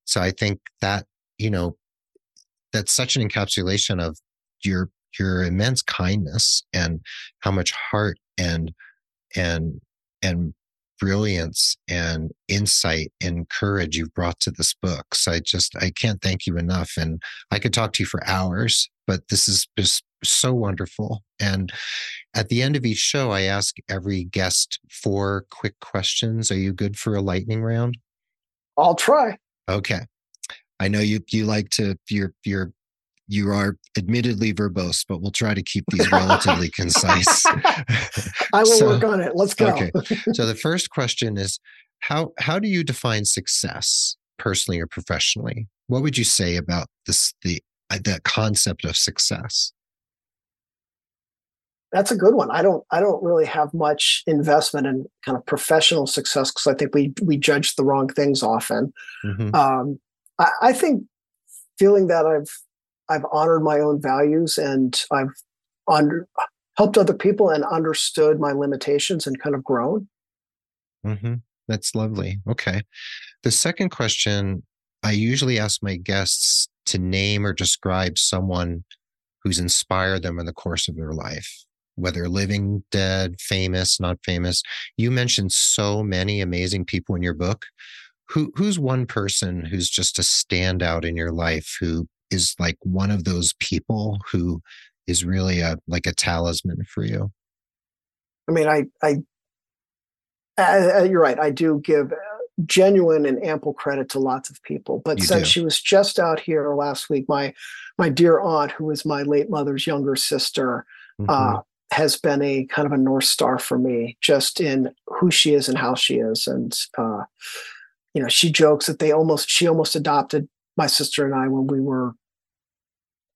So I think that, you know, that's such an encapsulation of your your immense kindness and how much heart and and and brilliance and insight and courage you've brought to this book. So I just I can't thank you enough. And I could talk to you for hours, but this is just so wonderful. And at the end of each show, I ask every guest four quick questions. Are you good for a lightning round? I'll try. Okay. I know you you like to you're you're you are admittedly verbose, but we'll try to keep these relatively concise. I will so, work on it. Let's go. Okay. So the first question is how how do you define success personally or professionally? What would you say about this the uh, that concept of success? That's a good one. I don't I don't really have much investment in kind of professional success because I think we we judge the wrong things often. Mm-hmm. Um, I, I think feeling that I've I've honored my own values and I've under, helped other people and understood my limitations and kind of grown. Mm-hmm. That's lovely. Okay. The second question I usually ask my guests to name or describe someone who's inspired them in the course of their life, whether living, dead, famous, not famous. You mentioned so many amazing people in your book. Who, who's one person who's just a standout in your life who is like one of those people who is really a like a talisman for you i mean i i uh, you're right i do give uh, genuine and ample credit to lots of people but you since do. she was just out here last week my my dear aunt who is my late mother's younger sister mm-hmm. uh, has been a kind of a north star for me just in who she is and how she is and uh, you know she jokes that they almost she almost adopted my sister and i when we were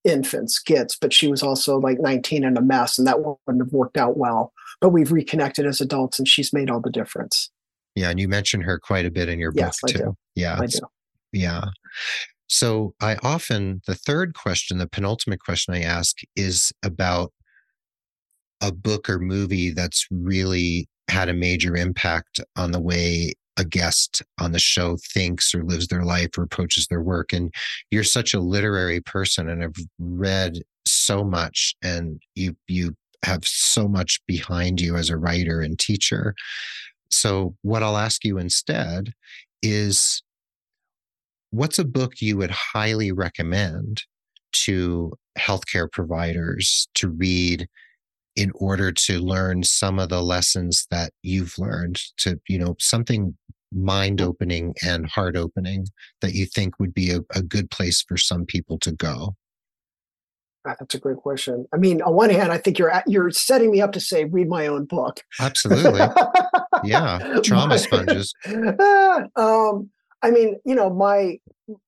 infants, kids, but she was also like 19 and a mess, and that wouldn't have worked out well. But we've reconnected as adults, and she's made all the difference. Yeah, and you mentioned her quite a bit in your yes, book too. Do. Yeah, I do. Yeah. So I often the third question, the penultimate question I ask is about a book or movie that's really had a major impact on the way a guest on the show thinks or lives their life or approaches their work. And you're such a literary person and have read so much and you you have so much behind you as a writer and teacher. So what I'll ask you instead is what's a book you would highly recommend to healthcare providers to read in order to learn some of the lessons that you've learned to you know something mind opening and heart opening that you think would be a, a good place for some people to go ah, that's a great question. I mean, on one hand, I think you're you're setting me up to say read my own book. Absolutely, yeah, trauma sponges. um, I mean, you know, my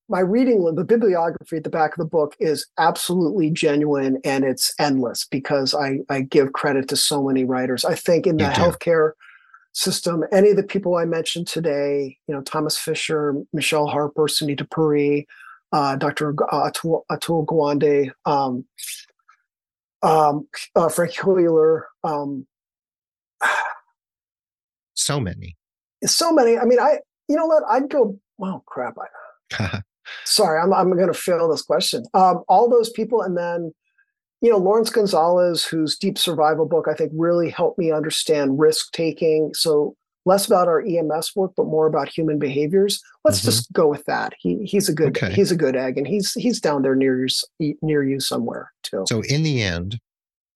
my reading, the bibliography at the back of the book is absolutely genuine and it's endless because I, I give credit to so many writers. I think in the healthcare system. Any of the people I mentioned today, you know, Thomas Fisher, Michele Harper, Sunita Puri, uh, Dr. Atul, Atul Gawande, um, um, uh, Frank Huyler. Um, so many. So many. I mean, I, you know what? I'd go, oh, crap. I, sorry, I'm, I'm going to fail this question. Um, all those people, and then you know, Laurence Gonzales, whose Deep Survival book I think really helped me understand risk taking. So less about our EMS work, but more about human behaviors. Let's mm-hmm. just go with that. He he's a good okay. he's a good egg, and he's he's down there near you near you somewhere too. So in the end,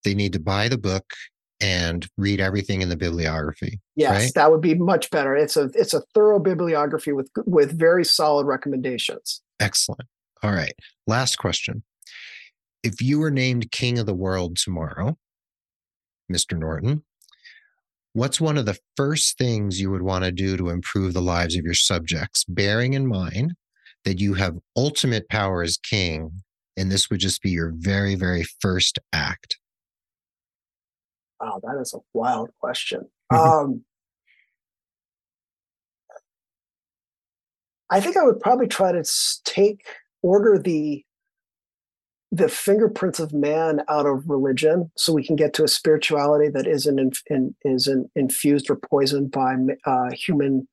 they need to buy the book and read everything in the bibliography. Yes, right? that would be much better. It's a it's a thorough bibliography with with very solid recommendations. Excellent. All right. Last question if you were named king of the world tomorrow, Mr. Norton, what's one of the first things you would want to do to improve the lives of your subjects, bearing in mind that you have ultimate power as king, and this would just be your very, very first act? Wow, that is a wild question. um, I think I would probably try to take order the the fingerprints of man out of religion so we can get to a spirituality that isn't in, in, isn't infused or poisoned by uh, human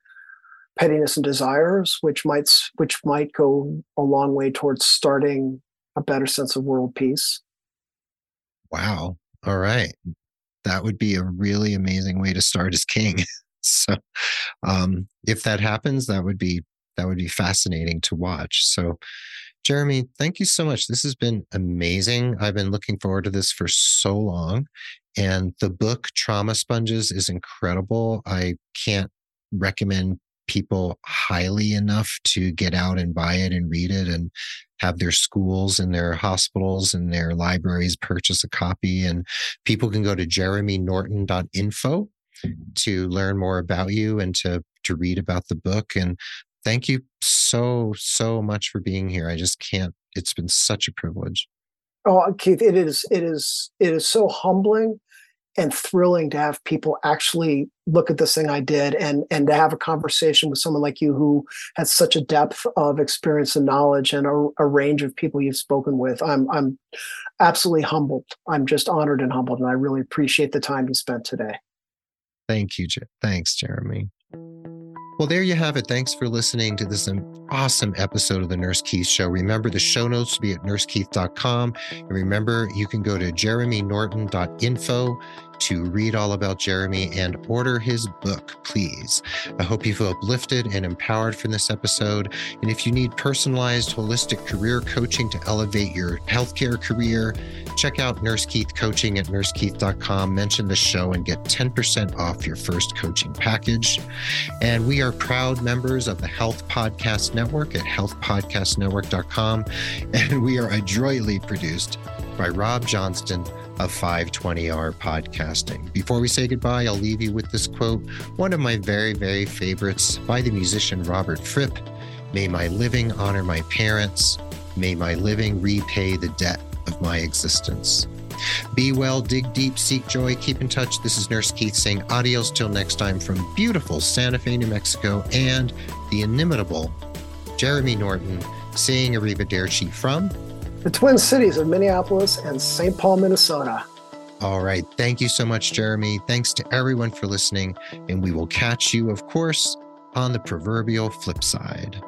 pettiness and desires which might which might go a long way towards starting a better sense of world peace. Wow. All right that would be a really amazing way to start as king so um, if that happens that would be that would be fascinating to watch so Jeremy, thank you so much. This has been amazing. I've been looking forward to this for so long. And the book Trauma Sponges is incredible. I can't recommend people highly enough to get out and buy it and read it and have their schools and their hospitals and their libraries purchase a copy. And people can go to jeremynorton.info mm-hmm. to learn more about you and to to read about the book and thank you so, so much for being here. I just can't, it's been such a privilege. Oh, Keith, it is, it is, it is so humbling and thrilling to have people actually look at this thing I did and and to have a conversation with someone like you who has such a depth of experience and knowledge and a, a, range of people you've spoken with. I'm I'm absolutely humbled. I'm just honored and humbled, and I really appreciate the time you spent today. Thank you. Thanks, Jeremy. Well, there you have it. Thanks for listening to this awesome episode of the Nurse Keith Show. Remember, the show notes will be at nursekeith.com. And remember, you can go to jeremynorton.info to read all about Jeremy and order his book, please. I hope you feel uplifted and empowered from this episode. And if you need personalized, holistic career coaching to elevate your healthcare career, check out Nurse Keith Coaching at nursekeith.com. Mention the show and get 10% off your first coaching package. And we are proud members of the Health Podcast Network at healthpodcastnetwork.com. And we are adroitly produced by Rob Johnston of 520R podcasting. Before we say goodbye, I'll leave you with this quote, one of my very, very favorites by the musician Robert Fripp May my living honor my parents. May my living repay the debt of my existence. Be well, dig deep, seek joy, keep in touch. This is Nurse Keith saying adios till next time from beautiful Santa Fe, New Mexico, and the inimitable Jeremy Norton saying arrivederci from the Twin Cities of Minneapolis and St. Paul, Minnesota. All right. Thank you so much, Jeremy. Thanks to everyone for listening. And we will catch you, of course, on the proverbial flip side.